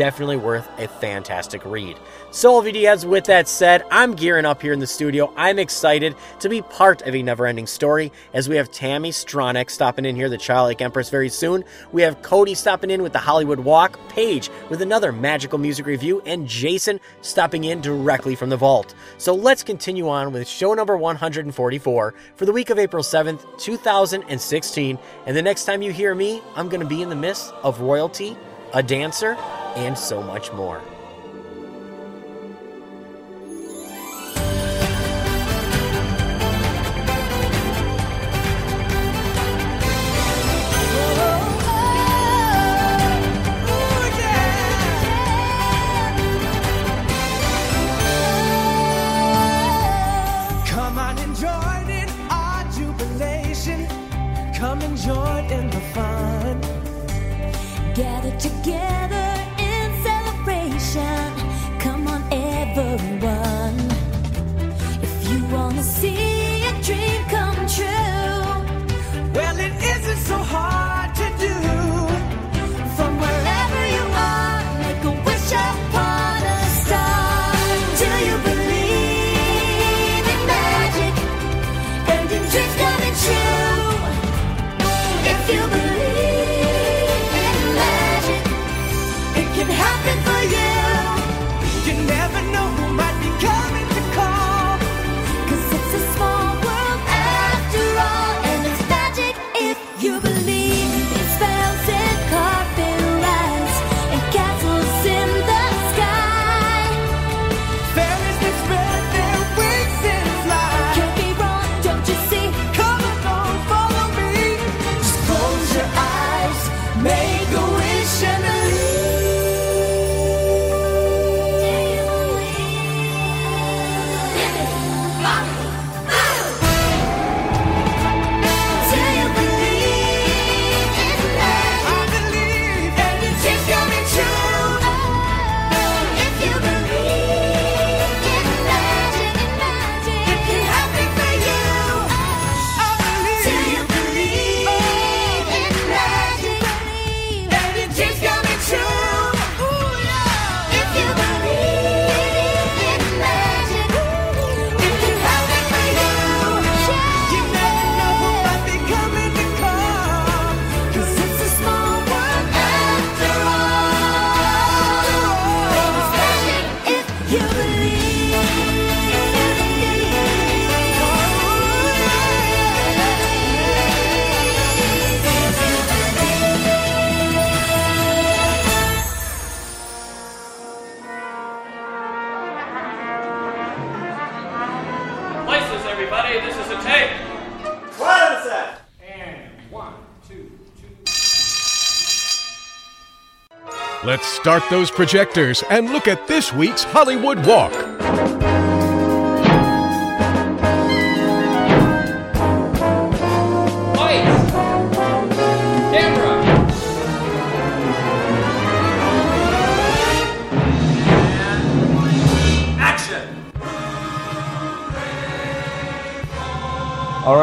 Definitely worth a fantastic read. So, VDS, with that said, I'm gearing up here in the studio. I'm excited to be part of a never ending story as we have Tami Stronach stopping in here, the Childlike Empress, very soon. We have Cody stopping in with the Hollywood Walk, Paige with another magical music review, and Jason stopping in directly from the vault. So, let's continue on with show number 144 for the week of April 7th, 2016. And the next time you hear me, I'm going to be in the midst of royalty, a dancer, and so much more. Start those projectors and look at this week's Hollywood Walk.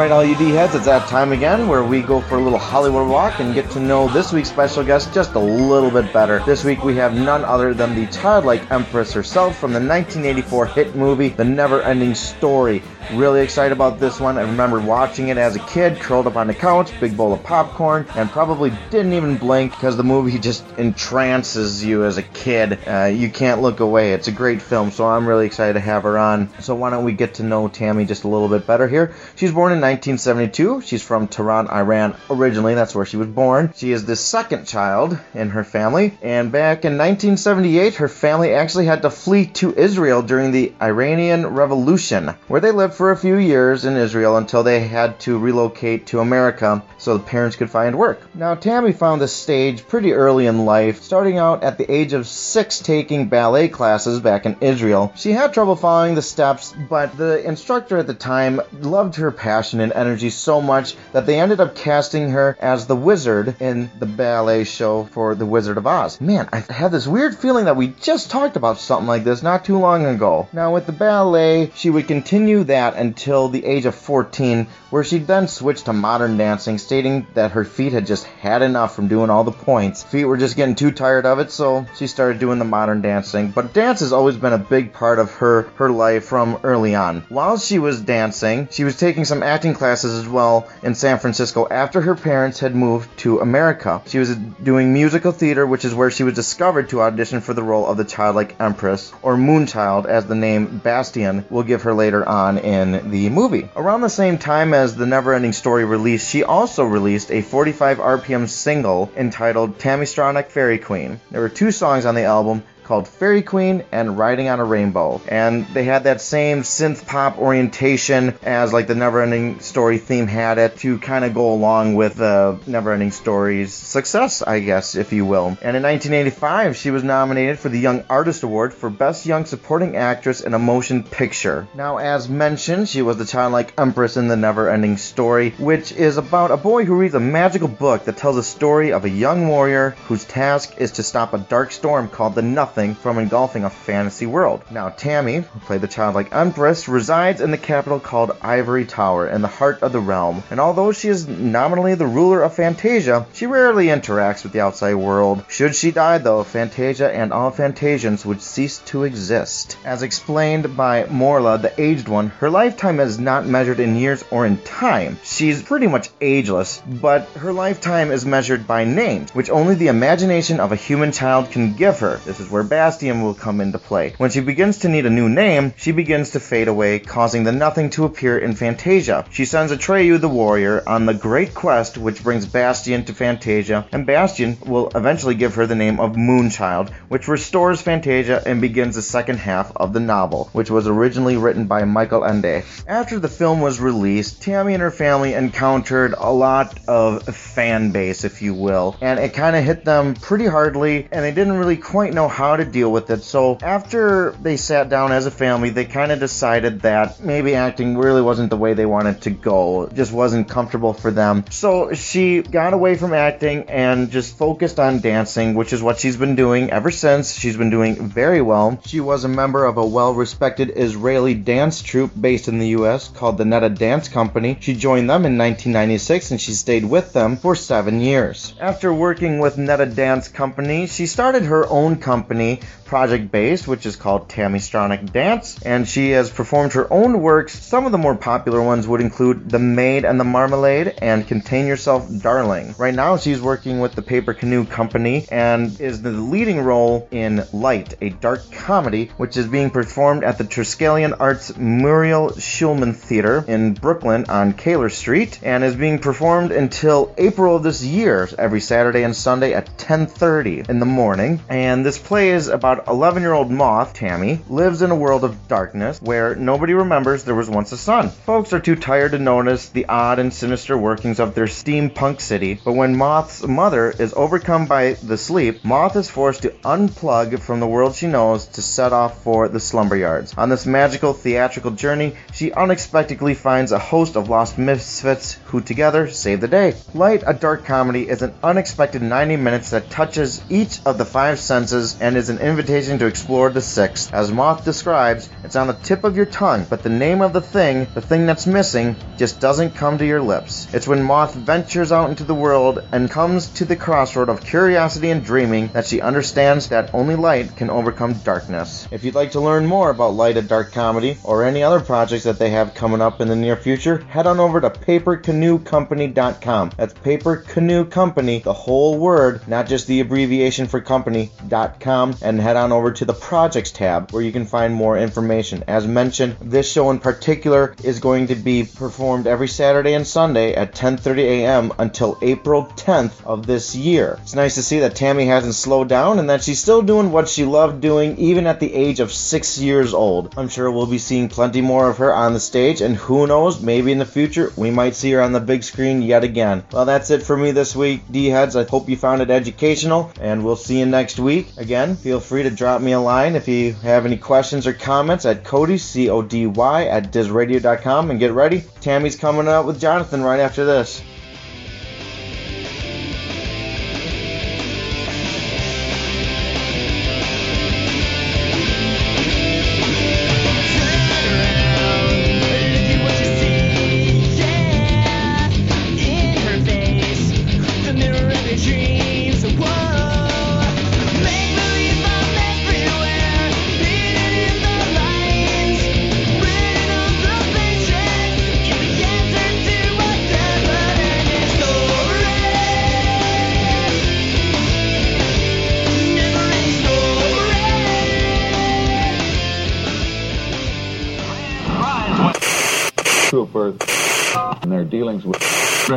Right, all you D heads, it's that time again where we go for a little Hollywood walk and get to know this week's special guest just a little bit better. This week we have none other than the childlike empress herself from the 1984 hit movie The Never Ending Story. Really excited about this one. I remember watching it as a kid, curled up on the couch, big bowl of popcorn, and probably didn't even blink because the movie just entrances you as a kid. Uh, you can't look away. It's a great film, so I'm really excited to have her on. So why don't we get to know Tami just a little bit better here? She's born in 1972. She's from Tehran, Iran originally. That's where she was born. She is the second child in her family. And back in 1978, her family actually had to flee to Israel during the Iranian Revolution, where they lived for a few years in Israel until they had to relocate to America so the parents could find work. Now, Tami found the stage pretty early in life, starting out at the age of six taking ballet classes back in Israel. She had trouble following the steps, but the instructor at the time loved her passion and energy so much that they ended up casting her as the wizard in the ballet show for The Wizard of Oz. Man, I had this weird feeling that we just talked about something like this not too long ago. Now, with the ballet, she would continue that until the age of 14, where she then switched to modern dancing, stating that her feet had just had enough from doing all the points. Feet were just getting too tired of it, so she started doing the modern dancing. But dance has always been a big part of her her life from early on. While she was dancing, she was taking some acting classes as well in San Francisco after her parents had moved to America. She was doing musical theater, which is where she was discovered to audition for the role of the childlike empress, or Moonchild, as the name Bastian will give her later on in the movie. Around the same time as the Neverending Story release, she also released a 45 RPM single entitled Tami Stronach Fairy Queen. There were two songs on the album called Fairy Queen and Riding on a Rainbow. And they had that same synth pop orientation as like the Neverending Story theme had it to kind of go along with the Neverending Story's success, I guess, if you will. And in 1985, she was nominated for the Young Artist Award for Best Young Supporting Actress in a Motion Picture. Now, as mentioned, she was the childlike empress in the Neverending Story, which is about a boy who reads a magical book that tells a story of a young warrior whose task is to stop a dark storm called the Nothing from engulfing a fantasy world. Now, Tami, who played the childlike empress, resides in the capital called Ivory Tower in the heart of the realm. And although she is nominally the ruler of Fantasia, she rarely interacts with the outside world. Should she die, though, Fantasia and all Fantasians would cease to exist. As explained by Morla, the aged one, her lifetime is not measured in years or in time. She's pretty much ageless, but her lifetime is measured by names, which only the imagination of a human child can give her. This is where Bastian will come into play. When she begins to need a new name, she begins to fade away, causing the nothing to appear in Fantasia. She sends Atreyu the warrior on the great quest which brings Bastian to Fantasia, and Bastian will eventually give her the name of Moonchild, which restores Fantasia and begins the second half of the novel, which was originally written by Michael Ende. After the film was released, Tami and her family encountered a lot of fan base, if you will, and it kind of hit them pretty hardly, and they didn't really quite know how to deal with it. So after they sat down as a family, they kind of decided that maybe acting really wasn't the way they wanted to go. It just wasn't comfortable for them. So she got away from acting and just focused on dancing, which is what she's been doing ever since. She's been doing very well. She was a member of a well-respected Israeli dance troupe based in the US called the Neta Dance Company. She joined them in 1996 and she stayed with them for 7 years. After working with Neta Dance Company, she started her own company project based, which is called Tami Stronach Dance, and she has performed her own works. Some of the more popular ones would include The Maid and the Marmalade and Contain Yourself Darling. Right now, she's working with the Paper Canoe Company and is the leading role in Light, a dark comedy, which is being performed at the Triskelion Arts Muriel Schulman Theater in Brooklyn on Calyer Street, and is being performed until April of this year, every Saturday and Sunday at 10:30 in the morning. And this play is about 11 year old Moth, Tami, lives in a world of darkness where nobody remembers there was once a sun. Folks are too tired to notice the odd and sinister workings of their steampunk city, but when Moth's mother is overcome by the sleep, Moth is forced to unplug from the world she knows to set off for the slumber yards. On this magical theatrical journey, she unexpectedly finds a host of lost misfits who together save the day. Light, a dark comedy, is an unexpected 90 minutes that touches each of the five senses and is an invitation to explore the sixth. As Moth describes, it's on the tip of your tongue, but the name of the thing, the thing that's missing, just doesn't come to your lips. It's when Moth ventures out into the world and comes to the crossroad of curiosity and dreaming that she understands that only light can overcome darkness. If you'd like to learn more about Light and Dark Comedy or any other projects that they have coming up in the near future, head on over to papercanoecompany.com. That's Paper Canoe Company, the whole word, not just the abbreviation for company.com, and head on over to the projects tab where you can find more information. As mentioned, this show in particular is going to be performed every Saturday and Sunday at 10:30 a.m. until April 10th of this year. It's nice to see that Tami hasn't slowed down and that she's still doing what she loved doing even at the age of 6 years old. I'm sure we'll be seeing plenty more of her on the stage and who knows, maybe in the future we might see her on the big screen yet again. Well, that's it for me this week, D-heads. I hope you found it educational and we'll see you next week. Again, feel free to drop me a line if you have any questions or comments at Cody, C-O-D-Y, at DizRadio.com and get ready. Tami's coming up with Jonathan right after this.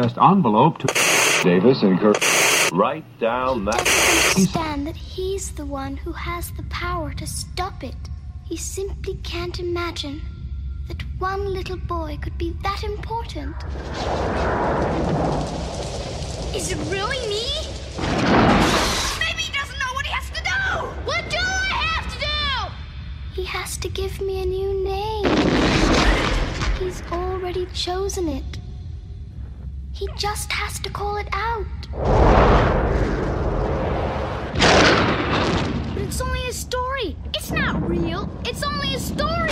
Addressed envelope to Davis and Kirk. Write down that. understand that he's the one who has the power to stop it. He simply can't imagine that one little boy could be that important. Is it really me? Maybe he doesn't know what he has to do! What do I have to do? He has to give me a new name. He's already chosen it. He just has to call it out. But it's only a story. It's not real. It's only a story.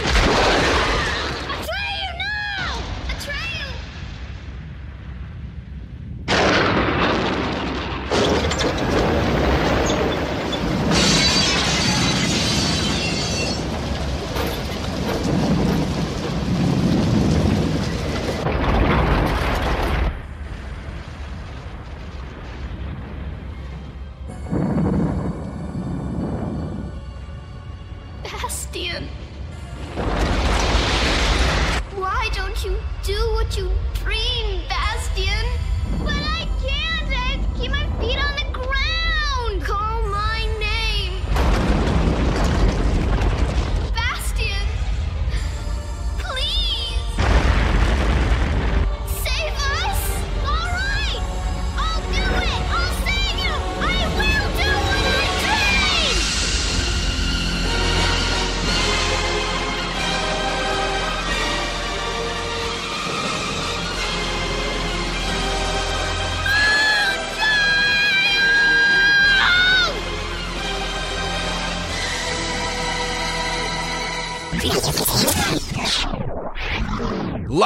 Why don't you do what you dream, Bastian?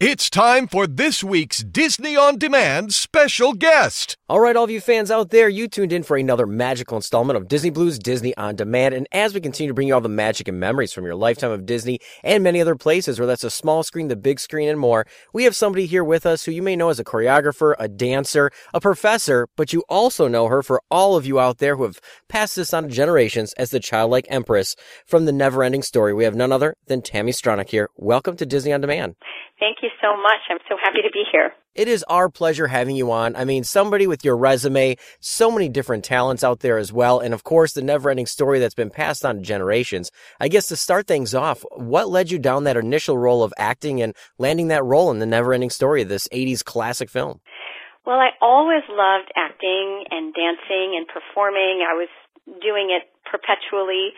It's time for this week's Disney On Demand special guest. All right, all of you fans out there, you tuned in for another magical installment of Disney Blu's Disney on Demand. And as we continue to bring you all the magic and memories from your lifetime of Disney and many other places, where that's the small screen, the big screen, and more, we have somebody here with us who you may know as a choreographer, a dancer, a professor, but you also know her for all of you out there who have passed this on to generations as the childlike empress from the never ending story. We have none other than Tami Stronach here. Welcome to Disney on Demand. Thank you so much. I'm so happy to be here. It is our pleasure having you on. I mean, somebody with your resume, so many different talents out there as well. And of course, the never ending story that's been passed on to generations. I guess to start things off, what led you down that initial role of acting and landing that role in the never ending story of this 80s classic film? Well, I always loved acting and dancing and performing. I was doing it perpetually.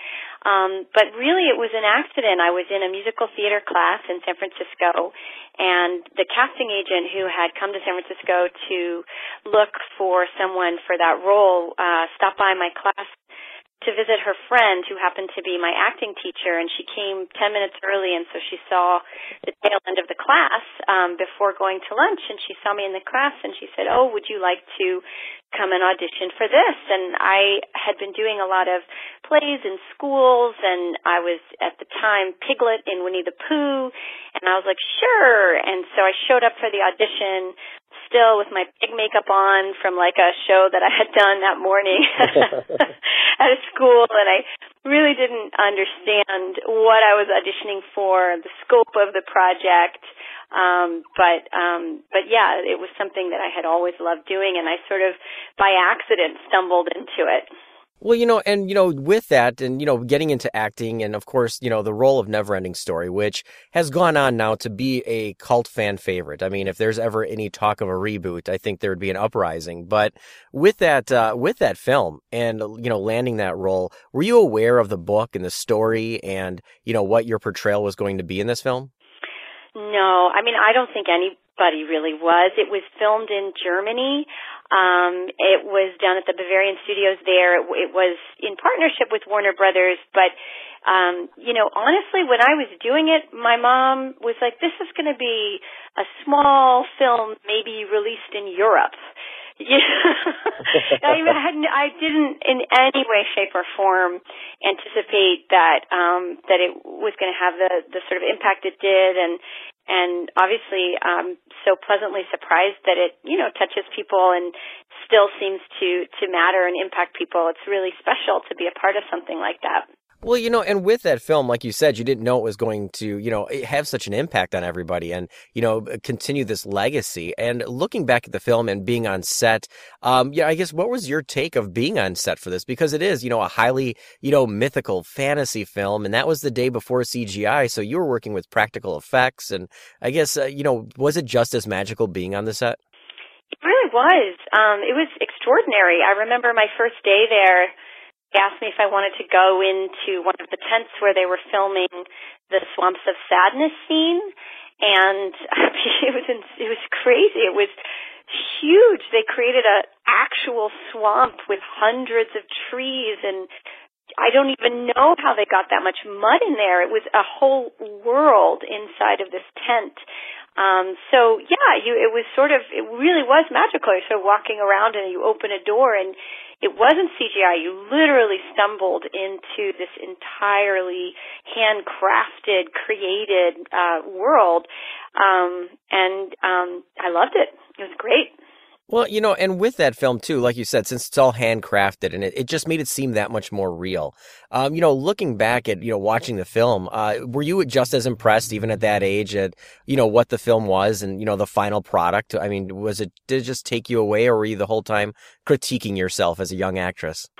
Um, but really, it was an accident. I was in a musical theater class in San Francisco, and the casting agent who had come to San Francisco to look for someone for that role uh, stopped by my class to visit her friend who happened to be my acting teacher and she came 10 minutes early and so she saw the tail end of the class um before going to lunch and she saw me in the class and she said, "Oh, would you like to come and audition for this?" And I had been doing a lot of plays in schools and I was at the time Piglet in Winnie the Pooh and I was like, "Sure." And so I showed up for the audition still with my big makeup on from like a show that I had done that morning at a school and I really didn't understand what I was auditioning for, the scope of the project. Um but um but yeah, it was something that I had always loved doing and I sort of by accident stumbled into it. Well, you know, and you know, with that, and you know, getting into acting, and of course, you know, the role of Neverending Story, which has gone on now to be a cult fan favorite. I mean, if there's ever any talk of a reboot, I think there would be an uprising. But with that, uh, with that film, and you know, landing that role, were you aware of the book and the story, and you know, what your portrayal was going to be in this film? No, I mean, I don't think anybody really was. It was filmed in Germany. Um, it was done at the Bavarian Studios there. It, it was in partnership with Warner Brothers, but um, you know, honestly, when I was doing it, my mom was like, "This is going to be a small film, maybe released in Europe." Yeah, I, hadn't, I didn't in any way, shape, or form anticipate that um, that it was going to have the the sort of impact it did, and and obviously um so pleasantly surprised that it you know touches people and still seems to to matter and impact people. It's really special to be a part of something like that Well, you know, and with that film, like you said, you didn't know it was going to, you know, have such an impact on everybody and, you know, continue this legacy. And looking back at the film and being on set, um, yeah, I guess what was your take of being on set for this? Because it is, you know, a highly, you know, mythical fantasy film. And that was the day before CGI. So you were working with practical effects. And I guess, uh, you know, was it just as magical being on the set? It really was. Um, it was extraordinary. I remember my first day there asked me if I wanted to go into one of the tents where they were filming the Swamps of Sadness scene, and it was it was crazy. It was huge. They created a actual swamp with hundreds of trees and I don't even know how they got that much mud in there. It was a whole world inside of this tent. Um, so yeah, you, it was sort of, it really was magical. You're sort of walking around and you open a door and it wasn't CGI. You literally stumbled into this entirely handcrafted, created, uh, world. Um, and, um, I loved it. It was great. Well, you know, and with that film too, like you said, since it's all handcrafted and it, it just made it seem that much more real. Um, you know, looking back at, you know, watching the film, uh, were you just as impressed even at that age at, you know, what the film was and, you know, the final product? I mean, was it, did it just take you away or were you the whole time critiquing yourself as a young actress?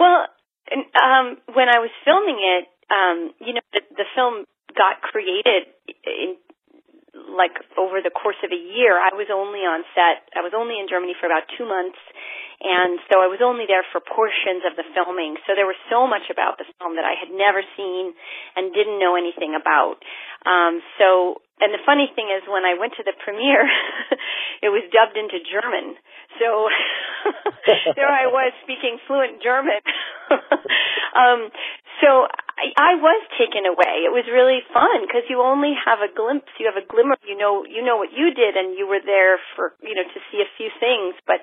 Well, um, when I was filming it, um, you know, the, the film got created in like over the course of a year. I was only on set. I was only in Germany for about two months, and so I was only there for portions of the filming. So there was so much about the film that I had never seen and didn't know anything about. Um, so, and the funny thing is, when I went to the premiere, it was dubbed into German. So there I was speaking fluent German. um, so I, I was taken away. It was really fun because you only have a glimpse, you have a glimmer. You know, you know what you did, and you were there for you know to see a few things, but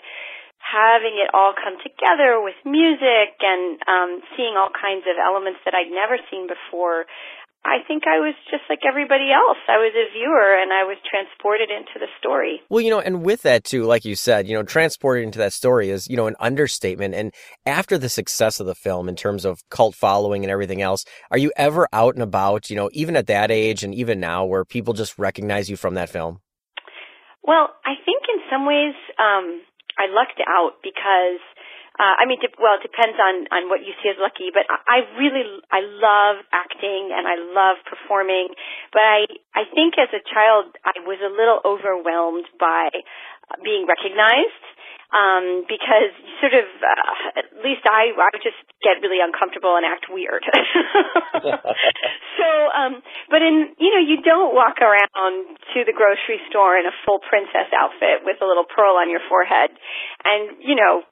having it all come together with music and um seeing all kinds of elements that I'd never seen before I think I was just like everybody else. I was a viewer and I was transported into the story. Well, you know, and with that too, like you said, you know, transported into that story is, you know, an understatement. And after the success of the film in terms of cult following and everything else, are you ever out and about, you know, even at that age and even now where people just recognize you from that film? Well, I think in some ways, um, I lucked out because uh, I mean, well, it depends on on what you see as lucky, but I, I really I love acting and I love performing, but I I think as a child I was a little overwhelmed by being recognized. um, because sort of, uh, at least I, I just get really uncomfortable and act weird. so, um, but in, you know, you don't walk around to the grocery store in a full princess outfit with a little pearl on your forehead. And, you know,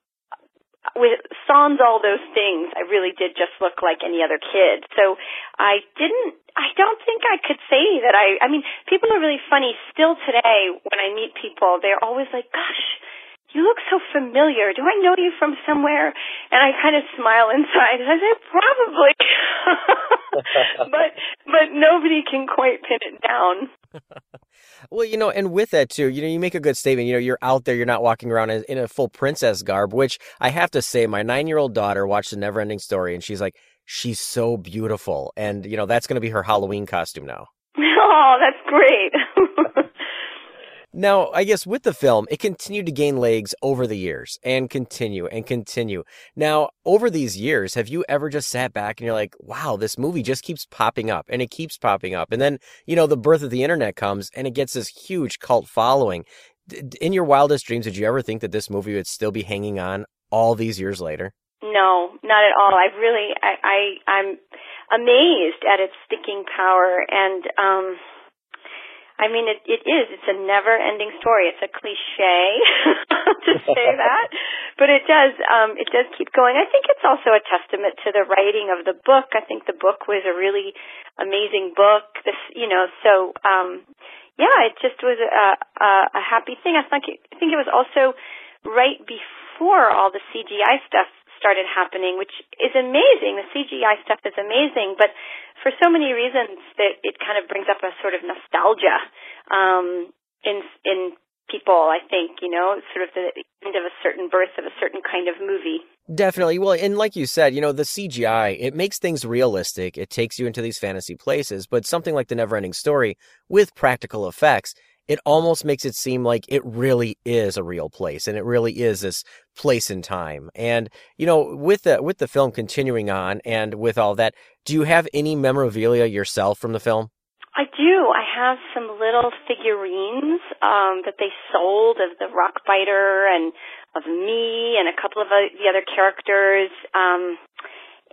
with sans all those things, I really did just look like any other kid. So I didn't, I don't think I could say that I, I mean, people are really funny still today when I meet people. They're always like, gosh, you look so familiar. Do I know you from somewhere? And I kind of smile inside and I say, probably. but, but nobody can quite pin it down. Well, you know, and with that too, you know, you make a good statement. You know, you're out there, you're not walking around in a full princess garb, which I have to say, my nine year old daughter watched the never ending story and she's like, she's so beautiful. And, you know, that's going to be her Halloween costume now. Oh, that's great. Now, I guess with the film, it continued to gain legs over the years and continue and continue. Now, over these years, have you ever just sat back and you're like, wow, this movie just keeps popping up and it keeps popping up. And then, you know, the birth of the internet comes and it gets this huge cult following. In your wildest dreams, did you ever think that this movie would still be hanging on all these years later? No, not at all. I really, I, I I'm amazed at its sticking power and, um, I mean, it, it is. It's a never-ending story. It's a cliche to say that, but it does. Um, it does keep going. I think it's also a testament to the writing of the book. I think the book was a really amazing book. This, you know, so um, yeah, it just was a, a, a happy thing. I think it, I think it was also right before all the CGI stuff started happening, which is amazing. The CGI stuff is amazing, but for so many reasons that it kind of brings up a sort of nostalgia um, in in people. I think you know, sort of the end of a certain birth of a certain kind of movie. Definitely. Well, and like you said, you know, the CGI, it makes things realistic. It takes you into these fantasy places, but something like the Neverending Story with practical effects, it almost makes it seem like it really is a real place and it really is this place in time. And, you know, with the, with the film continuing on and with all that, do you have any memorabilia yourself from the film? I do. I have some little figurines um, that they sold of the rock biter and of me and a couple of the other characters. Um,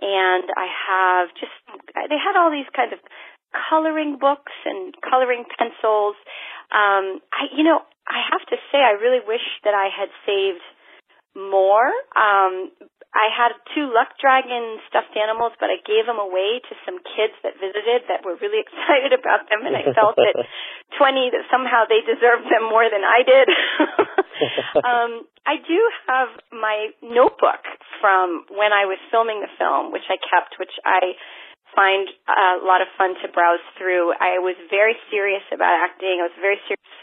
and I have just, they had all these kinds of coloring books and coloring pencils. Um, I, you know, I have to say, I really wish that I had saved more. Um, I had two luck dragon stuffed animals, but I gave them away to some kids that visited that were really excited about them, and I felt that 20 that somehow they deserved them more than I did. um, I do have my notebook from when I was filming the film, which I kept, which I find a lot of fun to browse through. I was very serious about acting. I was a very serious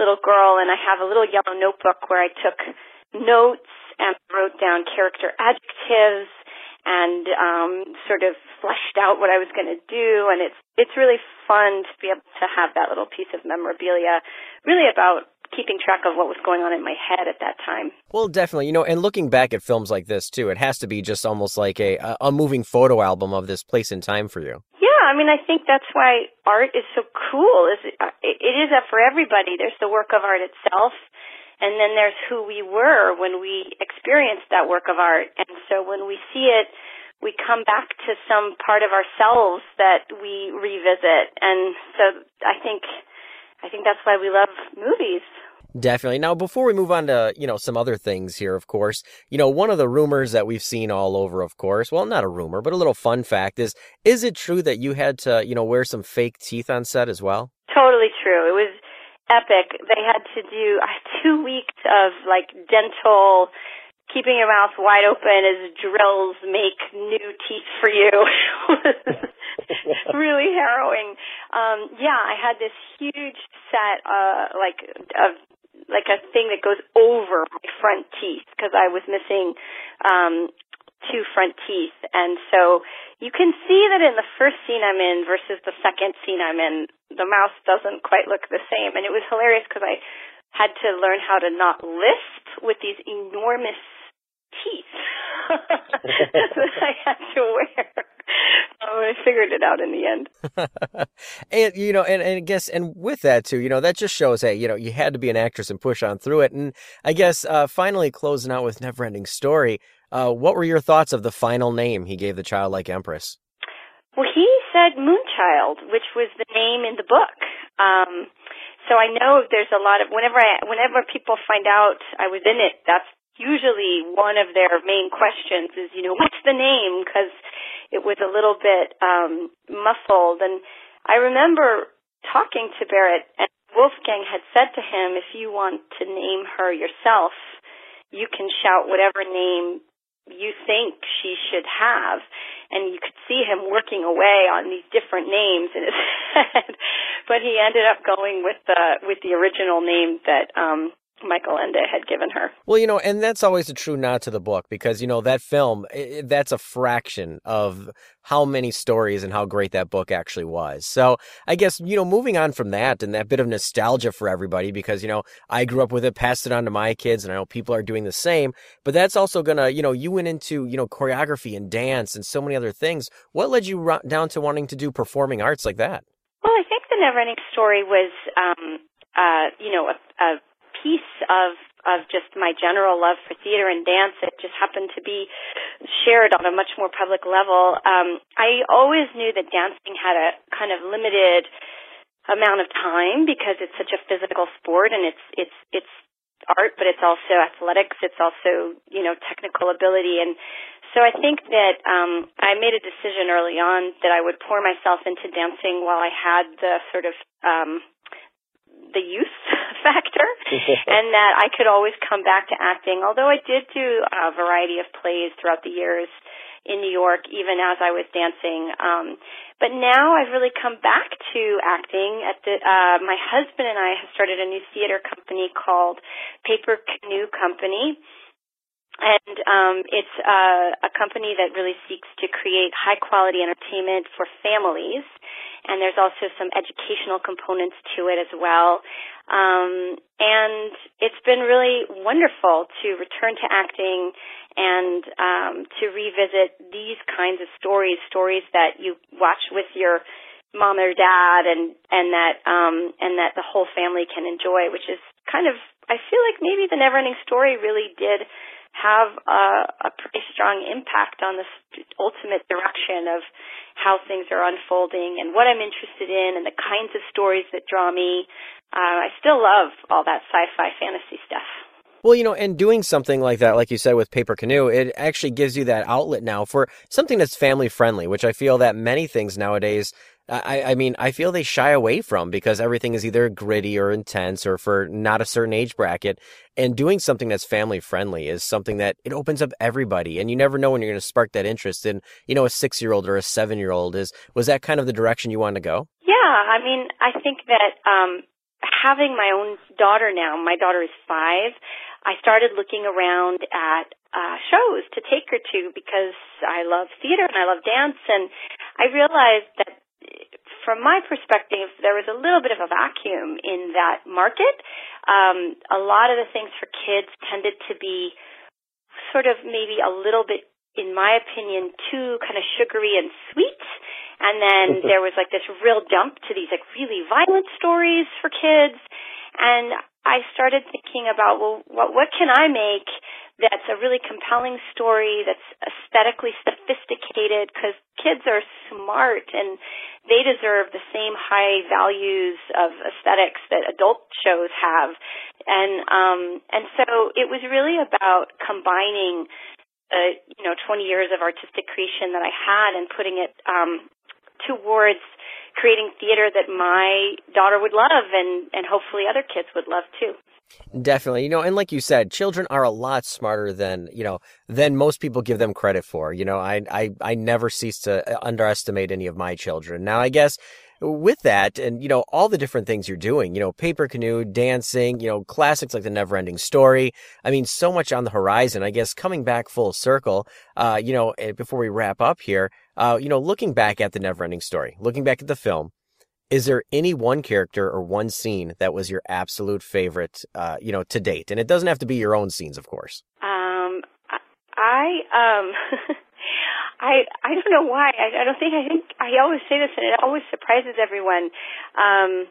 little girl, and I have a little yellow notebook where I took notes and wrote down character adjectives and um, sort of fleshed out what I was going to do. And it's it's really fun to be able to have that little piece of memorabilia, really about keeping track of what was going on in my head at that time. Well, definitely, you know, and looking back at films like this too, it has to be just almost like a a moving photo album of this place and time for you. Yeah, I mean, I think that's why art is so cool. Is uh, it, it is for everybody. There's the work of art itself, and then there's who we were when we experienced that work of art. And so when we see it, we come back to some part of ourselves that we revisit. And so I think I think that's why we love movies. Definitely. Now, before we move on to, you know, some other things here, of course, you know, one of the rumors that we've seen all over, of course, well, not a rumor, but a little fun fact is, is it true that you had to, you know, wear some fake teeth on set as well? Totally true. It was epic. They had to do two weeks of like dental keeping your mouth wide open as drills make new teeth for you. really harrowing. Um, yeah, I had this huge set, uh, like of like a thing that goes over my front teeth because I was missing um, two front teeth, and so you can see that in the first scene I'm in versus the second scene I'm in, the mouth doesn't quite look the same, and it was hilarious because I had to learn how to not lisp with these enormous teeth that I had to wear. Um, I figured it out in the end. and you know, and, and I guess, and with that too, you know, that just shows, hey, you know, you had to be an actress and push on through it. And I guess uh, finally closing out with Neverending Story, uh, what were your thoughts of the final name he gave the childlike empress? Well, he said Moonchild, which was the name in the book. Um, so I know there's a lot of whenever I whenever people find out I was in it, that's usually one of their main questions is, you know, what's the name? Because it was a little bit um, muffled. And I remember talking to Barret, and Wolfgang had said to him, if you want to name her yourself, you can shout whatever name you think she should have. And you could see him working away on these different names in his head. but he ended up going with the with the original name that um Michael Ende had given her. Well, you know, and that's always a true nod to the book because, you know, that film, it, that's a fraction of how many stories and how great that book actually was. So I guess, you know, moving on from that and that bit of nostalgia for everybody because, you know, I grew up with it, passed it on to my kids, and I know people are doing the same, but that's also going to, you know, you went into, you know, choreography and dance and so many other things. What led you down to wanting to do performing arts like that? Well, I think the Neverending Story was, um, uh, you know, a, a piece of of just my general love for theater and dance. It just happened to be shared on a much more public level. Um, I always knew that dancing had a kind of limited amount of time because it's such a physical sport and it's it's it's art, but it's also athletics. It's also you know technical ability and. So I think that um, I made a decision early on that I would pour myself into dancing while I had the sort of um, the youth factor and that I could always come back to acting. Although I did do a variety of plays throughout the years in New York, even as I was dancing. Um, but now I've really come back to acting. At the, uh, my husband and I have started a new theater company called Paper Canoe Company. And um, it's uh, a company that really seeks to create high quality entertainment for families and there's also some educational components to it as well. Um, and it's been really wonderful to return to acting and um, to revisit these kinds of stories, stories that you watch with your mom or dad, and and that um, and that the whole family can enjoy, which is kind of I feel like maybe the Neverending Story really did have a, a pretty strong impact on the ultimate direction of how things are unfolding and what I'm interested in and the kinds of stories that draw me. Uh, I still love all that sci-fi fantasy stuff. Well, you know, and doing something like that, like you said with Paper Canoe, it actually gives you that outlet now for something that's family friendly, which I feel that many things nowadays I, I mean, I feel they shy away from because everything is either gritty or intense or for not a certain age bracket. And doing something that's family friendly is something that it opens up everybody. And you never know when you're going to spark that interest in, you know, a six year old or a seven year old. Is was that kind of the direction you wanted to go? Yeah, I mean, I think that um, having my own daughter now, my daughter is five. I started looking around at uh, shows to take her to because I love theater and I love dance, and I realized that from my perspective, there was a little bit of a vacuum in that market. Um, a lot of the things for kids tended to be sort of maybe a little bit, in my opinion, too kind of sugary and sweet. And then there was like this real dump to these like really violent stories for kids. And I started thinking about, well, what, what can I make that's a really compelling story that's aesthetically sophisticated because kids are smart and they deserve the same high values of aesthetics that adult shows have. And um and so it was really about combining uh you know 20 years of artistic creation that I had and putting it um towards creating theater that my daughter would love and and hopefully other kids would love too Definitely. You know, and like you said, children are a lot smarter than, you know, than most people give them credit for. You know, I I I never cease to uh, underestimate any of my children. Now, I guess with that and you know all the different things you're doing you know paper canoe dancing you know classics like the never ending story i mean so much on the horizon i guess coming back full circle uh you know eh, before we wrap up here uh you know looking back at the never ending story looking back at the film is there any one character or one scene that was your absolute favorite, uh, you know, to date? And it doesn't have to be your own scenes, of course. Um, I um, I I don't know why. I, I don't think I think I always say this, and it always surprises everyone. Um,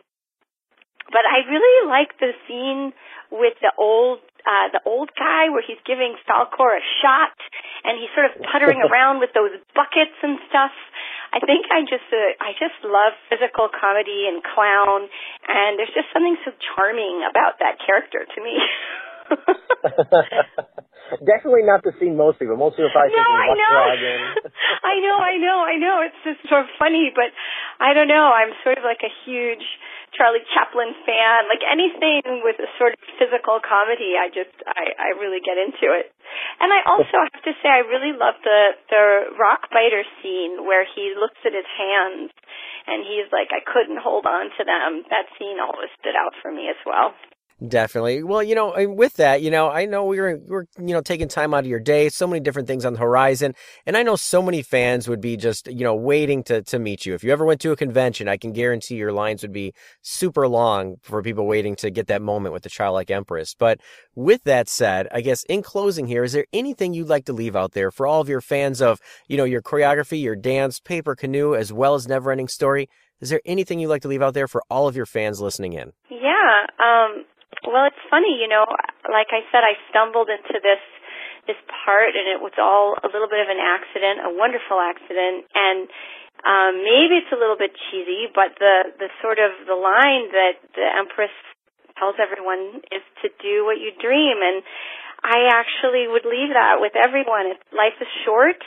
but I really like the scene with the old uh, the old guy where he's giving Falkor a shot, and he's sort of puttering around with those buckets and stuff. I think I just uh, I just love physical comedy and clown, and there's just something so charming about that character to me. Definitely not the scene most people. Most people probably no, I know. I know, I know, I know. It's just sort of funny, but I don't know. I'm sort of like a huge Charlie Chaplin fan. Like anything with a sort of physical comedy, I just I I really get into it. And I also have to say I really love the the rock biter scene where he looks at his hands and he's like I couldn't hold on to them. That scene always stood out for me as well. Definitely. Well, you know, with that, you know, I know we were we're you know taking time out of your day, so many different things on the horizon, and I know so many fans would be just you know waiting to to meet you. If you ever went to a convention, I can guarantee your lines would be super long for people waiting to get that moment with the childlike empress. But with that said, I guess in closing here, is there anything you'd like to leave out there for all of your fans of you know your choreography, your dance, paper canoe, as well as Neverending Story? Is there anything you'd like to leave out there for all of your fans listening in? Yeah. Um well, it's funny, you know, like I said I stumbled into this this part and it was all a little bit of an accident, a wonderful accident and um maybe it's a little bit cheesy, but the the sort of the line that the empress tells everyone is to do what you dream and I actually would leave that with everyone. If life is short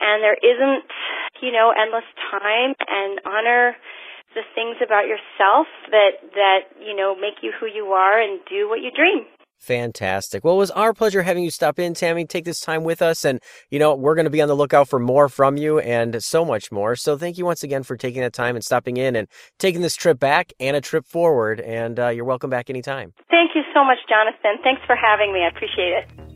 and there isn't, you know, endless time and honor the things about yourself that that you know make you who you are and do what you dream. Fantastic. Well, it was our pleasure having you stop in, Tami, take this time with us. And, you know, we're going to be on the lookout for more from you and so much more. So thank you once again for taking that time and stopping in and taking this trip back and a trip forward. And uh, you're welcome back anytime. Thank you so much, Jonathan. Thanks for having me. I appreciate it.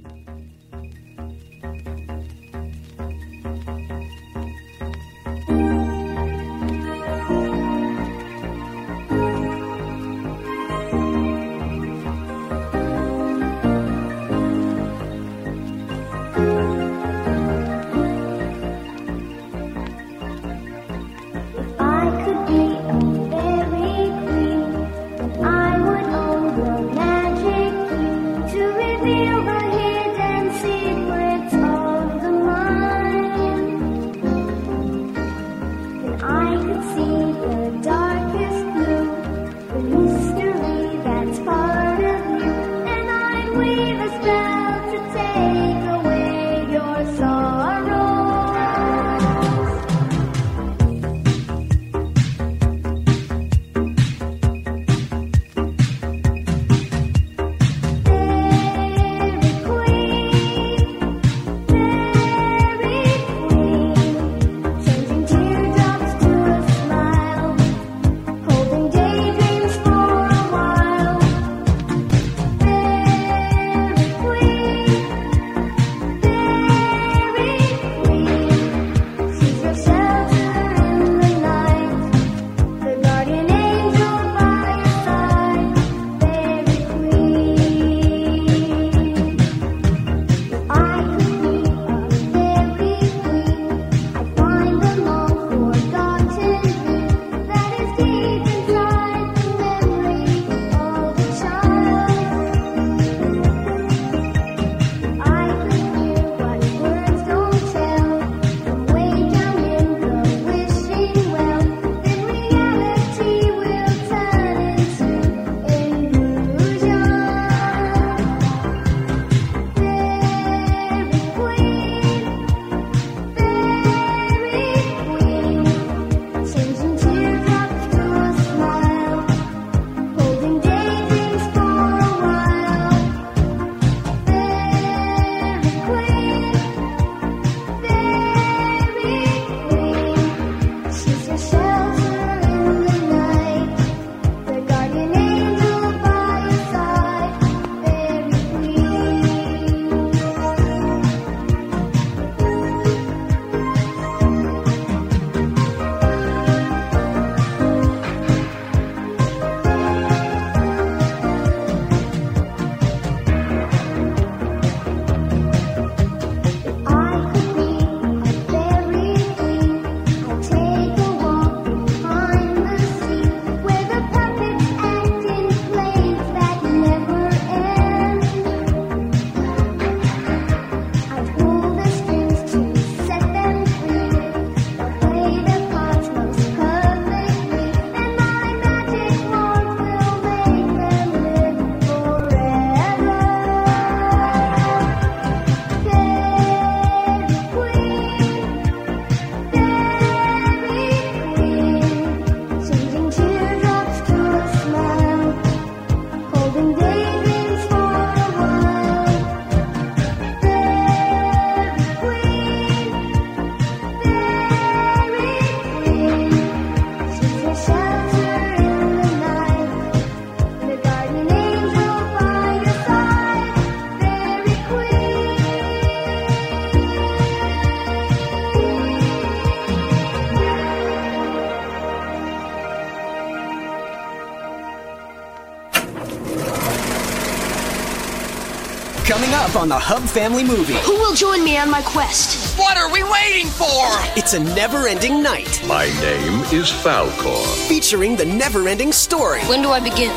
On the Hub Family Movie. Who will join me on my quest? What are we waiting for? It's a never ending night. My name is Falkor. Featuring the never ending story. When do I begin?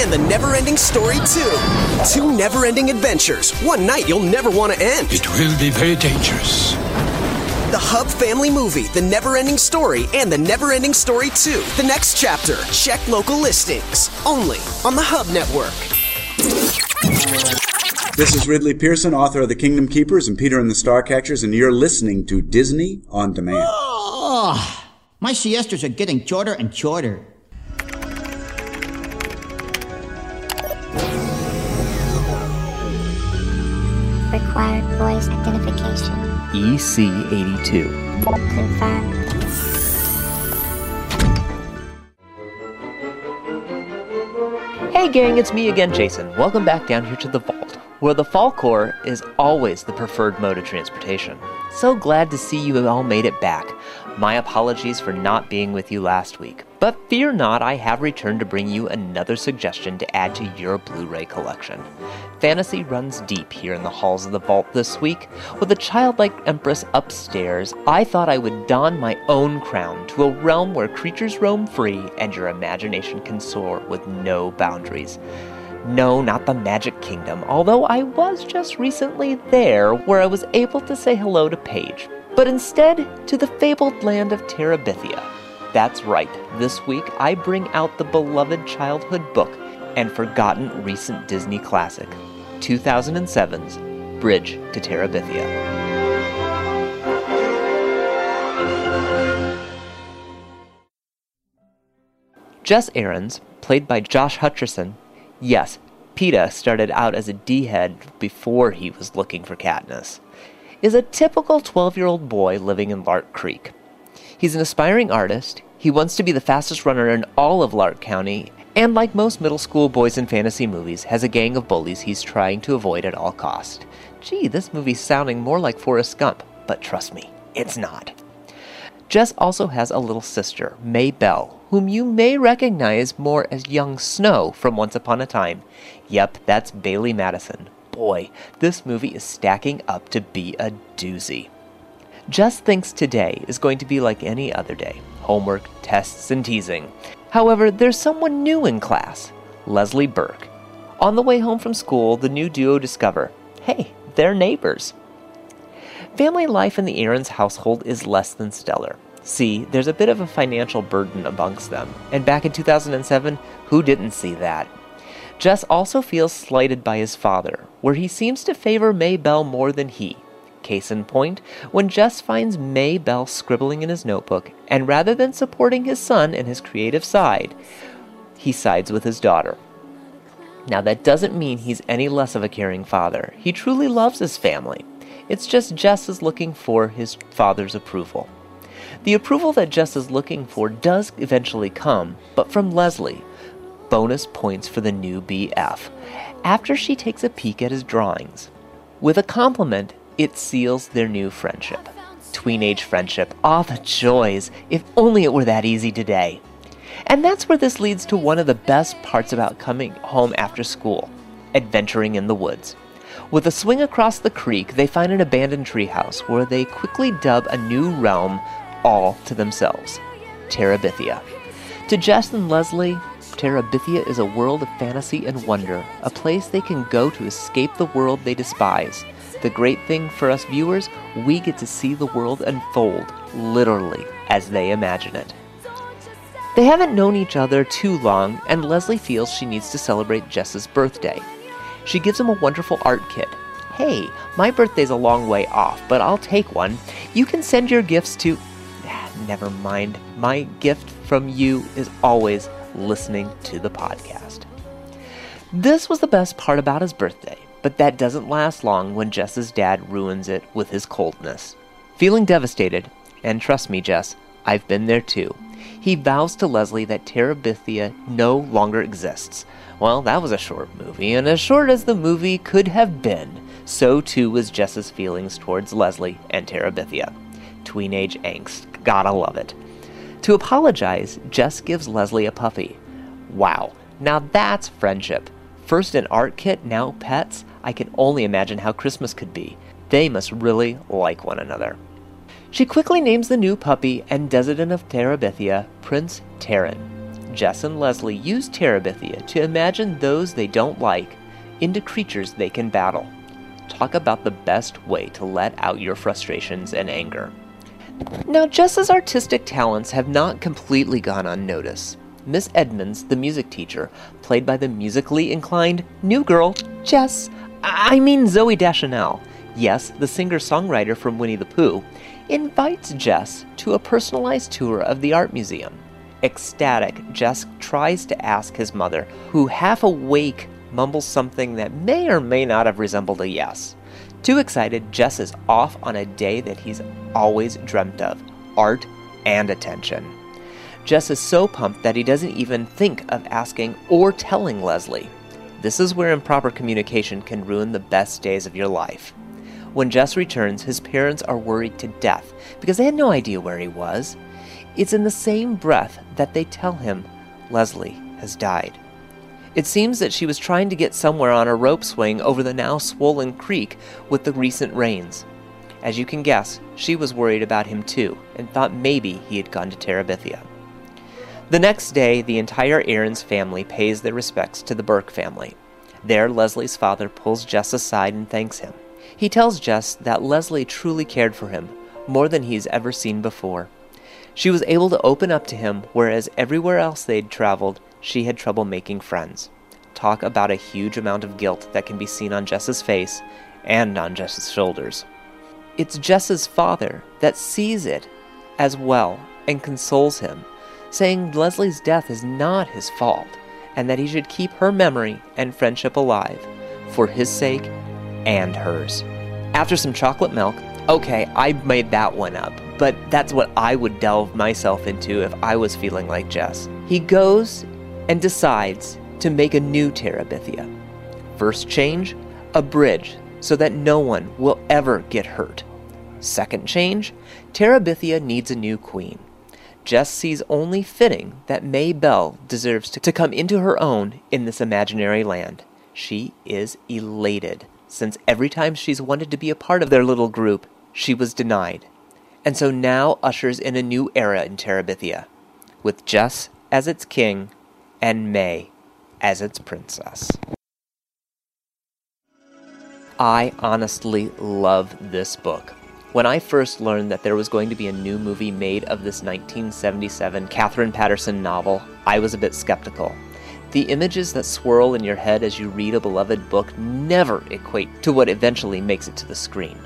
And the never ending story, too. Two never ending adventures. One night you'll never want to end. It will be very dangerous. The Hub Family Movie, The Never Ending Story, and The Never Ending Story 2. The next chapter. Check local listings. Only on the Hub Network. This is Ridley Pearson, author of The Kingdom Keepers and Peter and the Starcatchers, and you're listening to Disney on Demand. Oh, my siestas are getting shorter and shorter. Required voice identification. E EC82. Confirmed. Hey gang, it's me again, Jason. Welcome back down here to the vault, where the Falkor is always the preferred mode of transportation. So glad to see you all made it back. My apologies for not being with you last week. But fear not, I have returned to bring you another suggestion to add to your Blu ray collection. Fantasy runs deep here in the halls of the vault this week. With a childlike empress upstairs, I thought I would don my own crown to a realm where creatures roam free and your imagination can soar with no boundaries. No, not the Magic Kingdom, although I was just recently there where I was able to say hello to Paige, but instead to the fabled land of Terabithia. That's right, this week I bring out the beloved childhood book and forgotten recent Disney classic, 2007's Bridge to Terabithia. Jess Aarons, played by Josh Hutcherson, yes, Peeta started out as a D head before he was looking for Katniss, is a typical 12 year old boy living in Lark Creek. He's an aspiring artist, he wants to be the fastest runner in all of Lark County, and like most middle school boys in fantasy movies, has a gang of bullies he's trying to avoid at all cost. Gee, this movie's sounding more like Forrest Gump, but trust me, it's not. Jess also has a little sister, May Belle, whom you may recognize more as young Snow from Once Upon a Time. Yep, that's Bailee Madison. Boy, this movie is stacking up to be a doozy. Jess thinks today is going to be like any other day homework, tests, and teasing. However, there's someone new in class Leslie Burke. On the way home from school, the new duo discover hey, they're neighbors. Family life in the Aarons household is less than stellar. See, there's a bit of a financial burden amongst them, and back in 2007, who didn't see that? Jess also feels slighted by his father, where he seems to favor Maybell more than he. Case in point, when Jess finds Maybell scribbling in his notebook, and rather than supporting his son and his creative side, he sides with his daughter. Now, that doesn't mean he's any less of a caring father. He truly loves his family. It's just Jess is looking for his father's approval. The approval that Jess is looking for does eventually come, but from Leslie. Bonus points for the new BF. After she takes a peek at his drawings. With a compliment, it seals their new friendship. Tweenage friendship. Ah, the joys! If only it were that easy today. And that's where this leads to one of the best parts about coming home after school adventuring in the woods. With a swing across the creek, they find an abandoned treehouse where they quickly dub a new realm all to themselves Terabithia. To Jess and Leslie, Terabithia is a world of fantasy and wonder, a place they can go to escape the world they despise. The great thing for us viewers, we get to see the world unfold, literally, as they imagine it. They haven't known each other too long, and Leslie feels she needs to celebrate Jess's birthday. She gives him a wonderful art kit. Hey, my birthday's a long way off, but I'll take one. You can send your gifts to. Never mind. My gift from you is always listening to the podcast. This was the best part about his birthday, but that doesn't last long when Jess's dad ruins it with his coldness. Feeling devastated, and trust me, Jess, I've been there too, he vows to Leslie that Terabithia no longer exists. Well, that was a short movie, and as short as the movie could have been, so too was Jess's feelings towards Leslie and Terabithia. Tweenage angst, gotta love it. To apologize, Jess gives Leslie a puppy. Wow, now that's friendship. First an art kit, now pets. I can only imagine how Christmas could be. They must really like one another. She quickly names the new puppy and Desidan of Terabithia Prince Terrien. Jess and Leslie use Terabithia to imagine those they don't like into creatures they can battle. Talk about the best way to let out your frustrations and anger. Now, Jess's artistic talents have not completely gone unnoticed. Miss Edmonds, the music teacher, played by the musically inclined new girl, Jess, I mean Zooey Deschanel, yes, the singer songwriter from Winnie the Pooh, invites Jess to a personalized tour of the art museum. Ecstatic, Jess tries to ask his mother, who half awake mumbles something that may or may not have resembled a yes. Too excited, Jess is off on a day that he's always dreamt of art and attention. Jess is so pumped that he doesn't even think of asking or telling Leslie. This is where improper communication can ruin the best days of your life. When Jess returns, his parents are worried to death because they had no idea where he was. It's in the same breath that they tell him Leslie has died. It seems that she was trying to get somewhere on a rope swing over the now swollen creek with the recent rains. As you can guess, she was worried about him too and thought maybe he had gone to Terabithia. The next day, the entire Aaron's family pays their respects to the Burke family. There, Leslie's father pulls Jess aside and thanks him. He tells Jess that Leslie truly cared for him, more than he's ever seen before. She was able to open up to him, whereas everywhere else they'd traveled, she had trouble making friends. Talk about a huge amount of guilt that can be seen on Jess's face and on Jess's shoulders. It's Jess's father that sees it as well and consoles him, saying Leslie's death is not his fault and that he should keep her memory and friendship alive for his sake and hers. After some chocolate milk, okay, I made that one up, but that's what I would delve myself into if I was feeling like Jess. He goes and decides to make a new Terabithia. First change, a bridge so that no one will ever get hurt. Second change, Terabithia needs a new queen. Jess sees only fitting that May Belle deserves to, to come into her own in this imaginary land. She is elated, since every time she's wanted to be a part of their little group, she was denied. And so now ushers in a new era in Terabithia, with Jess as its king and May as its princess. I honestly love this book. When I first learned that there was going to be a new movie made of this 1977 Katherine Paterson novel, I was a bit skeptical. The images that swirl in your head as you read a beloved book never equate to what eventually makes it to the screen.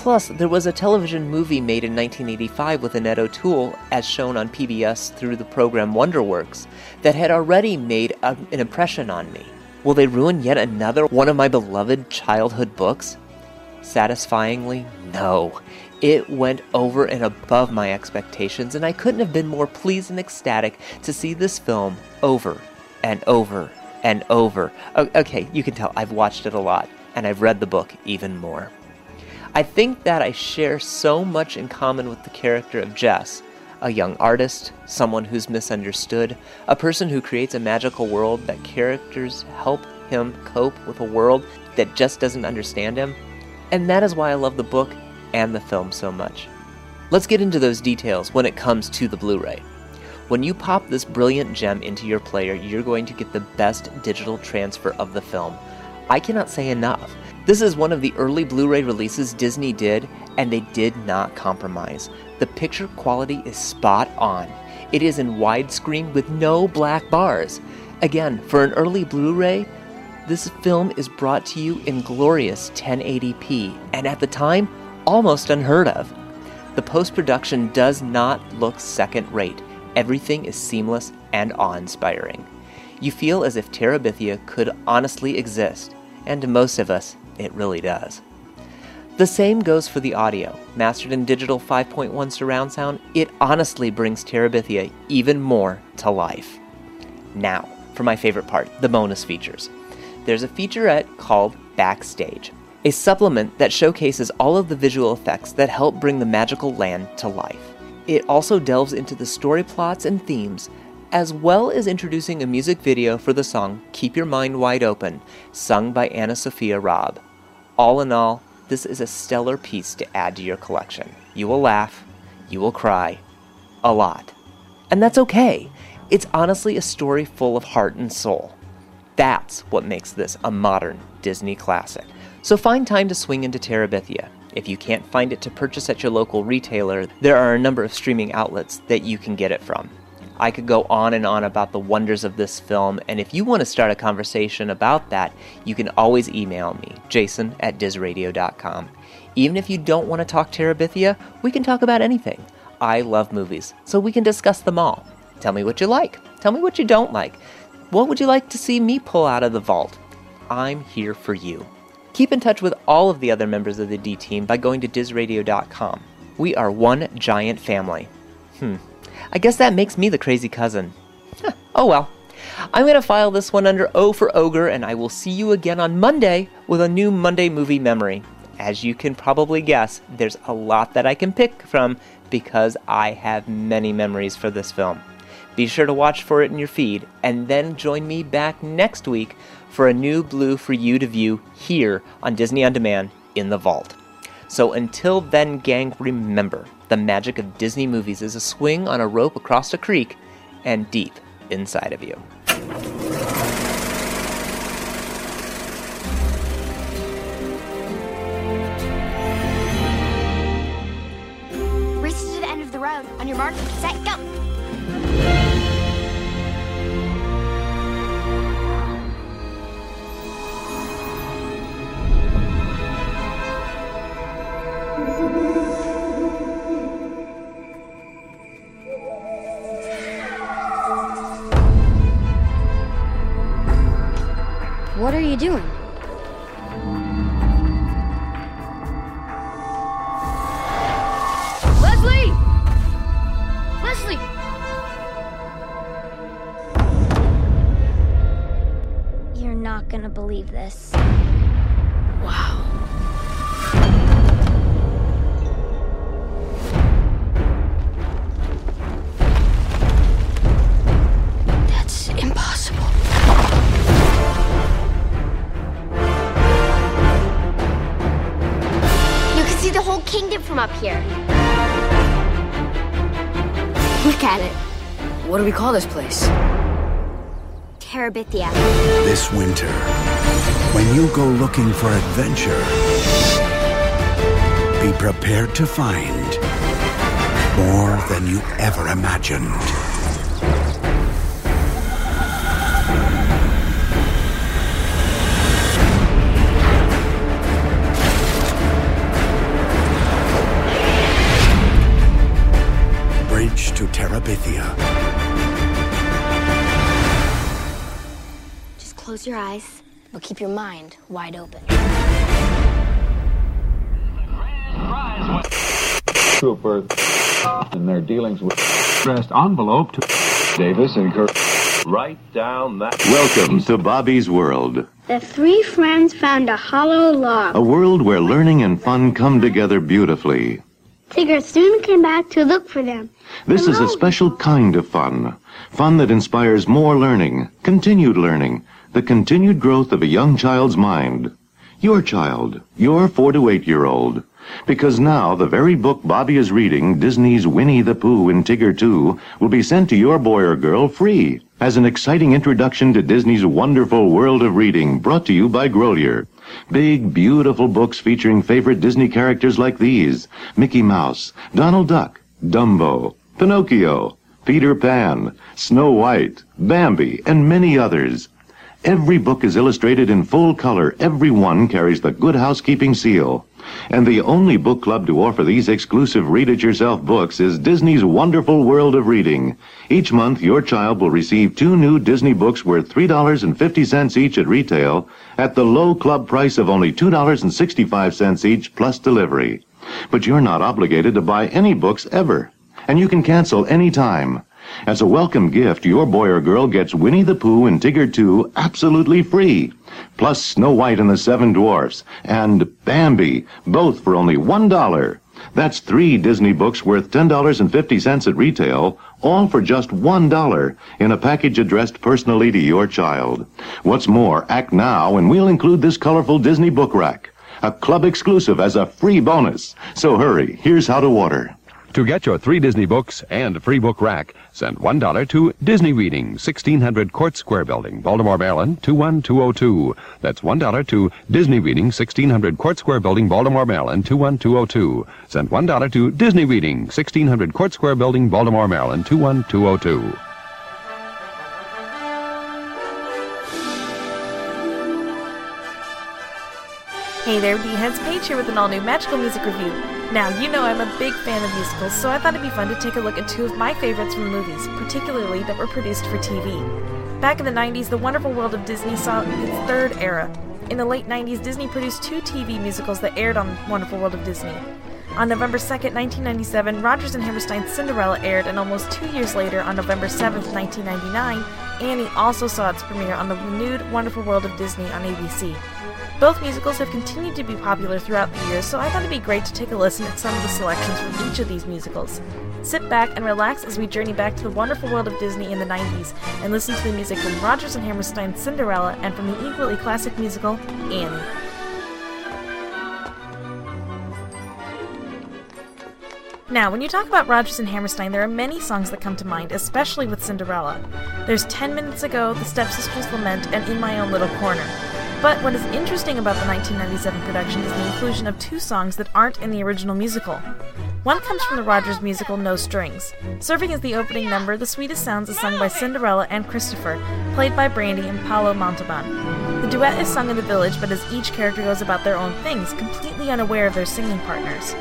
Plus, there was a television movie made in 1985 with Annette O'Toole, as shown on PBS through the program Wonderworks, that had already made a, an impression on me. Will they ruin yet another one of my beloved childhood books? Satisfyingly, no. It went over and above my expectations, and I couldn't have been more pleased and ecstatic to see this film over and over and over. Okay, you can tell I've watched it a lot, and I've read the book even more. I think that I share so much in common with the character of Jess a young artist, someone who's misunderstood, a person who creates a magical world that characters help him cope with a world that just doesn't understand him. And that is why I love the book and the film so much. Let's get into those details when it comes to the Blu ray. When you pop this brilliant gem into your player, you're going to get the best digital transfer of the film. I cannot say enough. This is one of the early Blu ray releases Disney did, and they did not compromise. The picture quality is spot on. It is in widescreen with no black bars. Again, for an early Blu ray, this film is brought to you in glorious 1080p, and at the time, almost unheard of. The post production does not look second rate. Everything is seamless and awe inspiring. You feel as if Terabithia could honestly exist, and to most of us, it really does. The same goes for the audio. Mastered in digital 5.1 surround sound, it honestly brings Terabithia even more to life. Now, for my favorite part the bonus features. There's a featurette called Backstage, a supplement that showcases all of the visual effects that help bring the magical land to life. It also delves into the story plots and themes as well as introducing a music video for the song Keep Your Mind Wide Open, sung by AnnaSophia Robb. All in all, this is a stellar piece to add to your collection. You will laugh, you will cry, a lot. And that's okay. It's honestly a story full of heart and soul. That's what makes this a modern Disney classic. So find time to swing into Terabithia. If you can't find it to purchase at your local retailer, there are a number of streaming outlets that you can get it from. I could go on and on about the wonders of this film, and if you want to start a conversation about that, you can always email me, jason at dizradio.com. Even if you don't want to talk Terabithia, we can talk about anything. I love movies, so we can discuss them all. Tell me what you like. Tell me what you don't like. What would you like to see me pull out of the vault? I'm here for you. Keep in touch with all of the other members of the D team by going to dizradio.com. We are one giant family. Hmm. I guess that makes me the crazy cousin. Huh, oh well. I'm going to file this one under O for Ogre, and I will see you again on Monday with a new Monday movie memory. As you can probably guess, there's a lot that I can pick from because I have many memories for this film. Be sure to watch for it in your feed, and then join me back next week for a new blue for you to view here on Disney On Demand in the vault. So until then, gang, remember the magic of Disney movies is a swing on a rope across a creek and deep inside of you. Race to the end of the road. On your mark, set, go. What are you doing? Leslie! Leslie! You're not gonna believe this. Wow. See the whole kingdom from up here. Look at it. What do we call this place? Terabithia. This winter, when you go looking for adventure, be prepared to find more than you ever imagined. To Terabithia. Just close your eyes, but keep your mind wide open. Trooper in their dealings with addressed envelope to Davis and Kirk. Write down that. Welcome to Bobby's World, The three friends found a hollow log. a world where learning and fun come together beautifully. Tigger soon came back to look for them. This is a special kind of fun. Fun that inspires more learning, continued learning, the continued growth of a young child's mind. Your child, your four to eight year old. Because now the very book Bobby is reading, Disney's Winnie the Pooh and Tigger 2, will be sent to your boy or girl free as an exciting introduction to Disney's wonderful world of reading brought to you by Grolier. Big, beautiful books featuring favorite Disney characters like these Mickey Mouse, Donald Duck, Dumbo, Pinocchio, Peter Pan, Snow White, Bambi, and many others. Every book is illustrated in full color. Every one carries the Good Housekeeping seal. And the only book club to offer these exclusive read-it-yourself books is Disney's Wonderful World of Reading. Each month, your child will receive two new Disney books worth $3.50 each at retail at the low club price of only $2.65 each plus delivery. But you're not obligated to buy any books ever. And you can cancel any time. As a welcome gift, your boy or girl gets Winnie the Pooh and Tigger 2 absolutely free, plus Snow White and the Seven Dwarfs, and Bambi, both for only $1. That's three Disney books worth $10.50 at retail, all for just $1 in a package addressed personally to your child. What's more, act now and we'll include this colorful Disney book rack, a club exclusive as a free bonus. So hurry, here's how to order. To get your three Disney books and a free book rack, send $1 to Disney Reading, 1600 Court Square Building, Baltimore, Maryland, 21202. That's $1 to Disney Reading, 1600 Court Square Building, Baltimore, Maryland, 21202. Send $1 to Disney Reading, 1600 Court Square Building, Baltimore, Maryland, 21202. Hey there, D-Heads Paige here with an all-new Magical Music Review. Now, you know I'm a big fan of musicals, so I thought it'd be fun to take a look at two of my favorites from movies, particularly that were produced for TV. Back in the 90s, The Wonderful World of Disney saw its third era. In the late 90s, Disney produced two TV musicals that aired on Wonderful World of Disney. On November 2nd, 1997, Rodgers and Hammerstein's Cinderella aired, and almost two years later, on November 7th, 1999, Annie also saw its premiere on the renewed Wonderful World of Disney on ABC. Both musicals have continued to be popular throughout the years, so I thought it'd be great to take a listen at some of the selections from each of these musicals. Sit back and relax as we journey back to the wonderful world of Disney in the 90s and listen to the music from Rodgers and Hammerstein's Cinderella and from the equally classic musical, Annie. Now, when you talk about Rodgers and Hammerstein, there are many songs that come to mind, especially with Cinderella. There's 10 Minutes Ago, The Stepsisters Lament, and In My Own Little Corner. But what is interesting about the 1997 production is the inclusion of two songs that aren't in the original musical. One comes from the Rodgers musical No Strings. Serving as the opening number, The Sweetest Sounds is sung by Cinderella and Christopher, played by Brandy and Paolo Montalban. The duet is sung in the village, but as each character goes about their own things, completely unaware of their singing partners.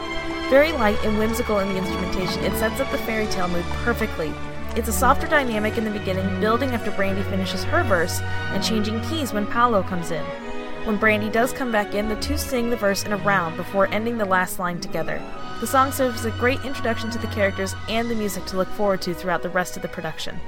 Very light and whimsical in the instrumentation, it sets up the fairy tale mood perfectly. It's a softer dynamic in the beginning, building after Brandy finishes her verse, and changing keys when Paolo comes in. When Brandy does come back in, the two sing the verse in a round before ending the last line together. The song serves as a great introduction to the characters and the music to look forward to throughout the rest of the production.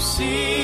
See,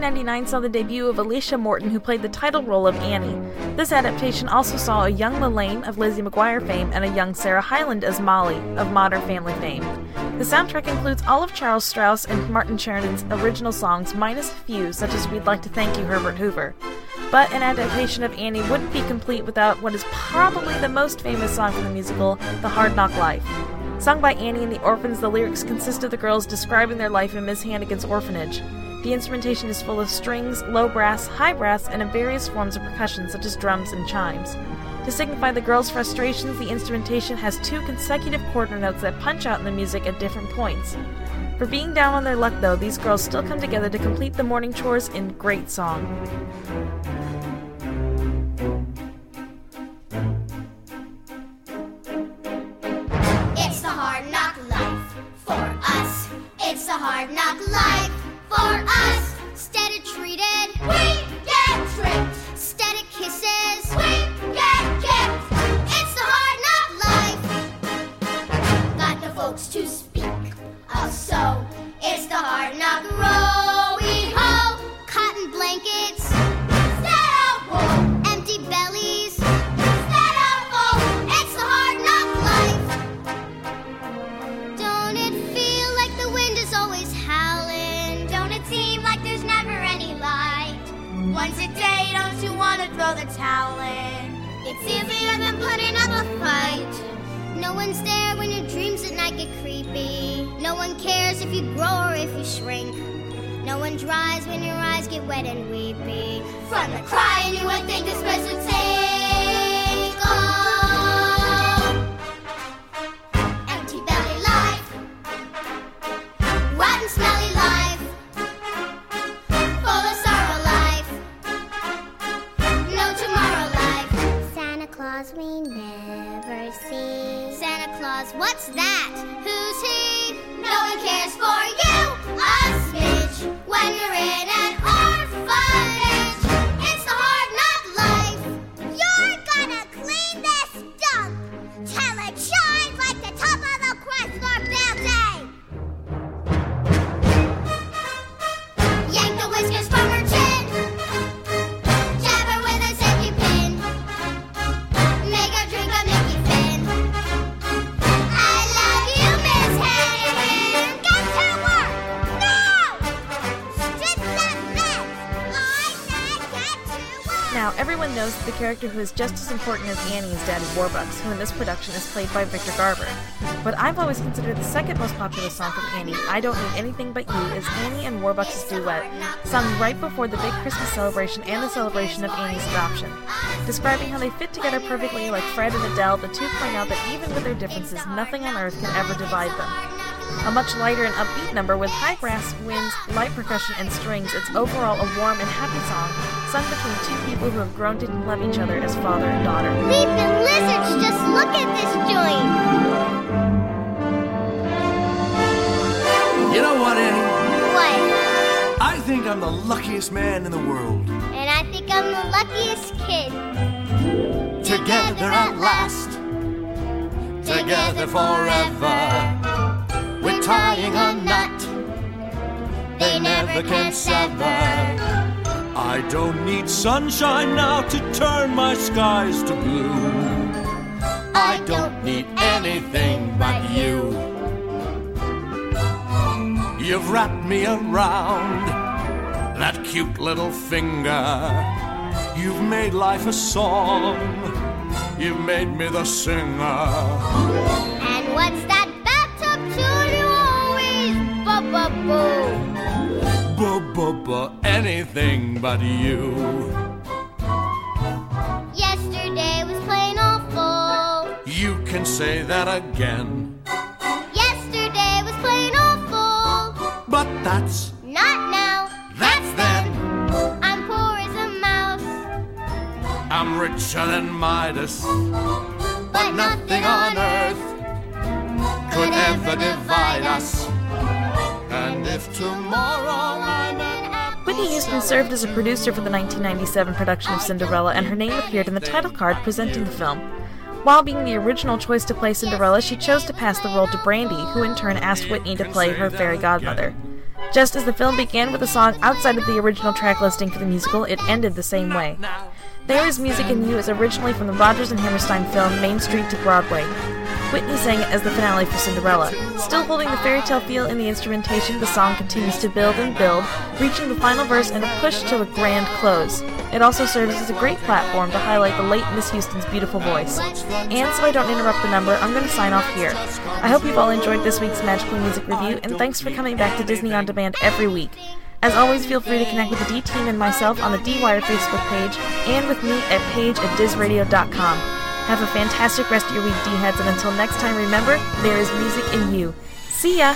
1999 saw the debut of Alicia Morton, who played the title role of Annie. This adaptation also saw a young Lalaine of Lizzie McGuire fame and a young Sarah Hyland as Molly of Modern Family fame. The soundtrack includes all of Charles Strouse and Martin Charnin's original songs, minus a few, such as We'd Like to Thank You, Herbert Hoover. But an adaptation of Annie wouldn't be complete without what is probably the most famous song from the musical, The Hard Knock Life. Sung by Annie and the Orphans, the lyrics consist of the girls describing their life in Miss Hannigan's orphanage. The instrumentation is full of strings, low brass, high brass, and of various forms of percussion such as drums and chimes. To signify the girls' frustrations, the instrumentation has two consecutive quarter notes that punch out in the music at different points. For being down on their luck, though, these girls still come together to complete the morning chores in great song. It's the hard knock life for us. It's the hard knock life if you grow or if you shrink. No one dries when your eyes get wet and weepy. From the crying, you would think this place would take all. Empty belly life, rotten smelly life, full of sorrow life, no tomorrow life. Santa Claus we never see. Santa Claus, what's that? Everyone knows that the character who is just as important as Annie is Daddy Warbucks, who in this production is played by Victor Garber. But I've always considered the second most popular song from Annie, I Don't Need Anything But You, is Annie and Warbucks' duet, sung right before the big Christmas celebration and the celebration of Annie's adoption. Describing how they fit together perfectly like Fred and Adele, the two point out that even with their differences, nothing on earth can ever divide them. A much lighter and upbeat number with high brass, winds, light percussion, and strings, it's overall a warm and happy song, sung between two people who have grown to love each other as father and daughter. Leaping lizards, just look at this joint. You know what, Annie? What? I think I'm the luckiest man in the world. And I think I'm the luckiest kid. Together at last. Together forever. We're tying a knot. They never can sever. I don't need sunshine now to turn my skies to blue. I don't need anything but you. You've wrapped me around that cute little finger. You've made life a song. You've made me the singer. And what's that bathtub tune you always boo boo boo? Boo bu- anything but you. Yesterday was plain awful. You can say that again, Yesterday was plain awful. but that's Not now. that's then. I'm poor as a mouse. I'm richer than Midas, But nothing on earth could ever divide us. If tomorrow I'm an Whitney Houston served as a producer for the 1997 production of Cinderella, and her name appeared in the title card presenting the film. While being the original choice to play Cinderella, she chose to pass the role to Brandy, who in turn asked Whitney to play her fairy godmother. Just as the film began with a song outside of the original track listing for the musical, it ended the same way. There Is Music in You is originally from the Rodgers and Hammerstein film Main Street to Broadway. Whitney sang it as the finale for Cinderella. Still holding the fairy tale feel in the instrumentation, the song continues to build and build, reaching the final verse and a push to a grand close. It also serves as a great platform to highlight the late Miss Houston's beautiful voice. And so I don't interrupt the number, I'm going to sign off here. I hope you've all enjoyed this week's Magical Music Review, and thanks for coming back to Disney On Demand every week. As always, feel free to connect with the D Team and myself on the D-Wire Facebook page and with me at page at dizradio.com. Have a fantastic rest of your week, D-Heads, and until next time, remember, there is music in you. See ya!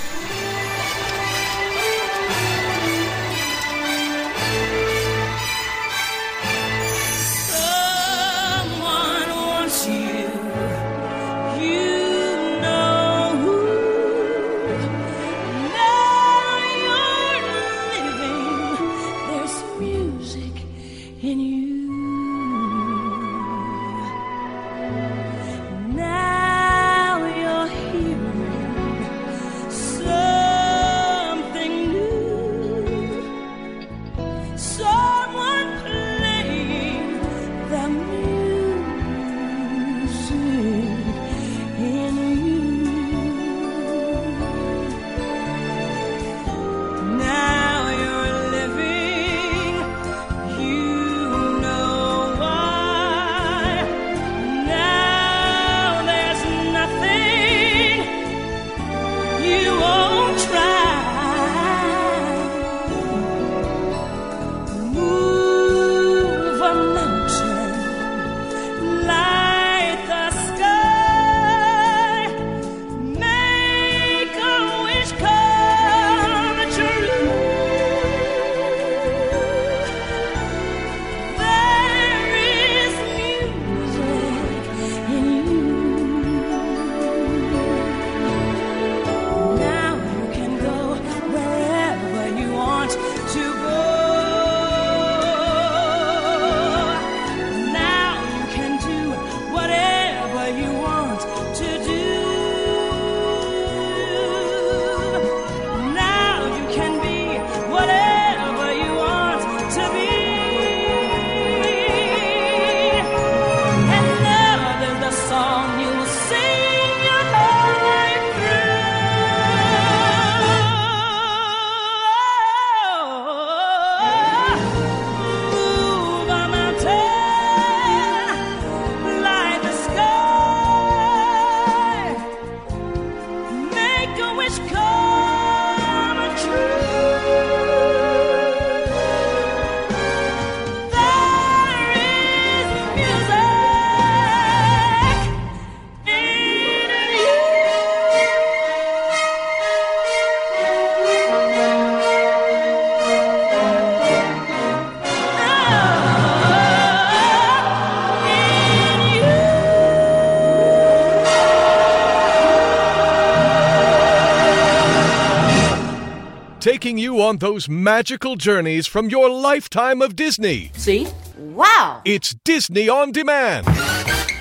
Taking you on those magical journeys from your lifetime of Disney. See? Wow! It's Disney on Demand.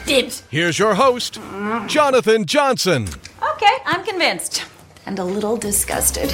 Dibs. Here's your host, Jonathan Johnson. Okay, I'm convinced. And a little disgusted.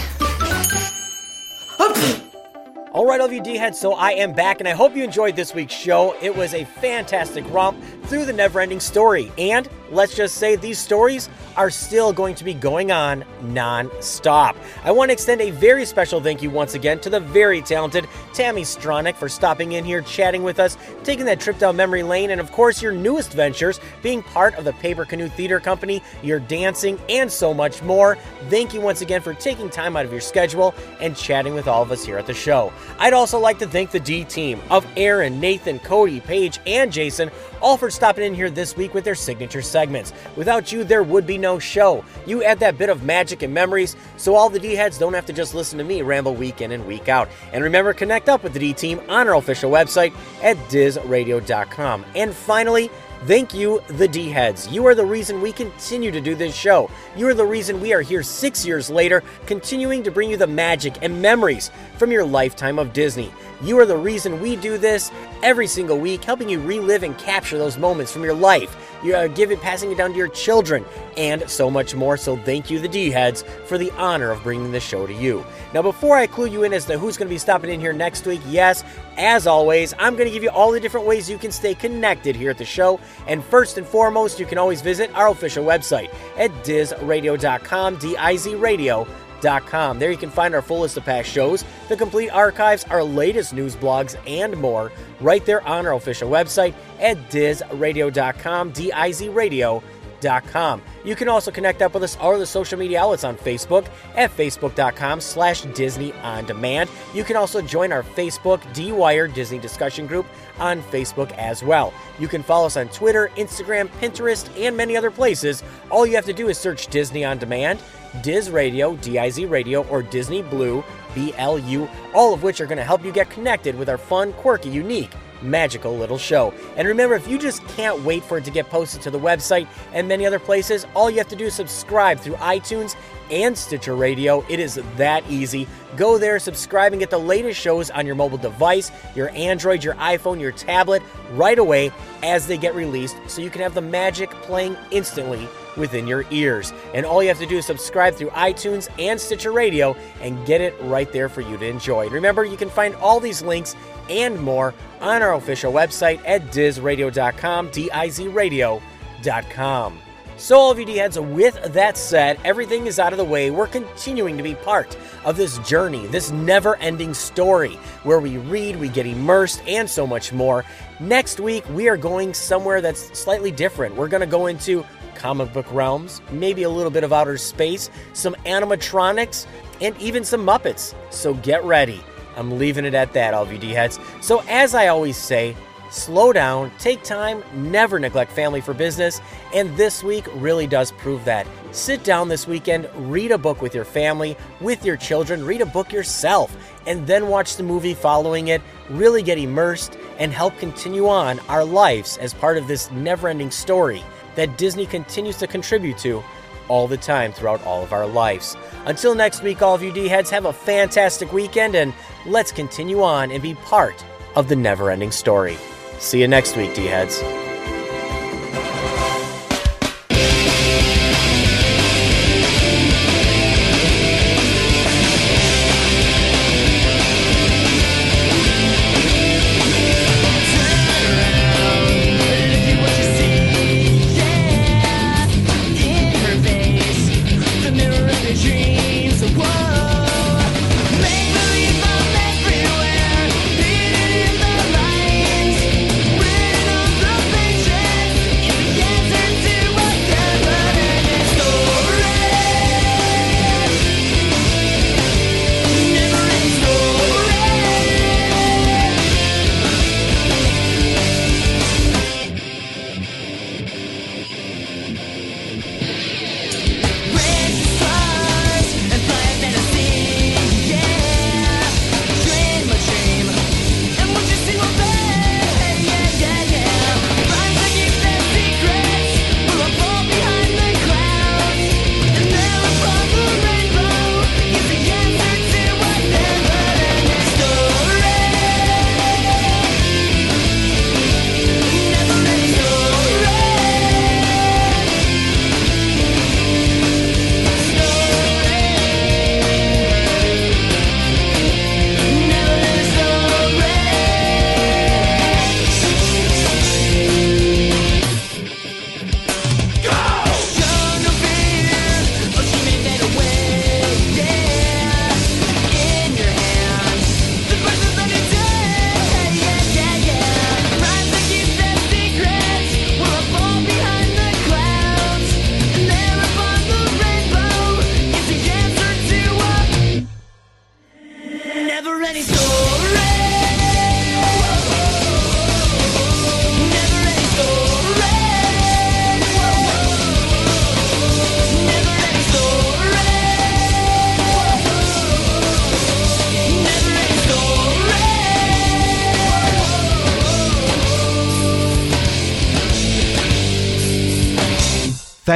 All right, all of you D-heads, so I am back, and I hope you enjoyed this week's show. It was a fantastic romp through the never ending story. And let's just say these stories are still going to be going on non stop. I want to extend a very special thank you once again to the very talented Tami Stronach for stopping in here, chatting with us, taking that trip down memory lane, and of course, your newest ventures, being part of the Paper Canoe Theater Company, your dancing, and so much more. Thank you once again for taking time out of your schedule and chatting with all of us here at the show. I'd also like to thank the D team of Erin, Nathan, Cody, Paige, and Jason, all for stopping in here this week with their signature segments. Without you, there would be no show. You add that bit of magic and memories, so all the D heads don't have to just listen to me ramble week in and week out. And remember, connect up with the D team on our official website at dizradio.com. And finally, Thank you, the D heads. You are the reason we continue to do this show. You are the reason we are here six years later, continuing to bring you the magic and memories from your lifetime of Disney. You are the reason we do this every single week, helping you relive and capture those moments from your life. You are uh, giving, passing it down to your children, and so much more. So thank you, the D heads, for the honor of bringing the show to you. Now, before I clue you in as to who's going to be stopping in here next week, yes, as always, I'm going to give you all the different ways you can stay connected here at the show. And first and foremost, you can always visit our official website at dizradio.com, D I Z radio. Com. There you can find our full list of past shows, the complete archives, our latest news blogs, and more right there on our official website at dizradio.com, D-I-Z radio.com. You can also connect up with us all the social media outlets on Facebook at facebook.com slash Disney On Demand. You can also join our Facebook D-Wire Disney discussion group on Facebook as well. You can follow us on Twitter, Instagram, Pinterest, and many other places. All you have to do is search Disney On Demand Diz Radio, D-I-Z Radio, or Disney Blu, B-L-U, all of which are going to help you get connected with our fun, quirky, unique, magical little show. And remember, if you just can't wait for it to get posted to the website and many other places, all you have to do is subscribe through iTunes and Stitcher Radio. It is that easy. Go there, subscribe, and get the latest shows on your mobile device, your Android, your iPhone, your tablet, right away as they get released so you can have the magic playing instantly within your ears. And all you have to do is subscribe through iTunes and Stitcher Radio and get it right there for you to enjoy. And remember, you can find all these links and more on our official website at dizradio.com, D-I-Z radio.com. So, all of you D-heads, with that said, everything is out of the way. We're continuing to be part of this journey, this never-ending story, where we read, we get immersed, and so much more. Next week, we are going somewhere that's slightly different. We're going to go into comic book realms, maybe a little bit of outer space, some animatronics, and even some Muppets. So get ready. I'm leaving it at that, all you D-heads. So, as I always say, slow down, take time, never neglect family for business, and this week really does prove that. Sit down this weekend, read a book with your family, with your children, read a book yourself, and then watch the movie following it, really get immersed, and help continue on our lives as part of this never ending story that Disney continues to contribute to all the time throughout all of our lives. Until next week, all of you D heads, have a fantastic weekend and let's continue on and be part of the never ending story. See you next week, D heads.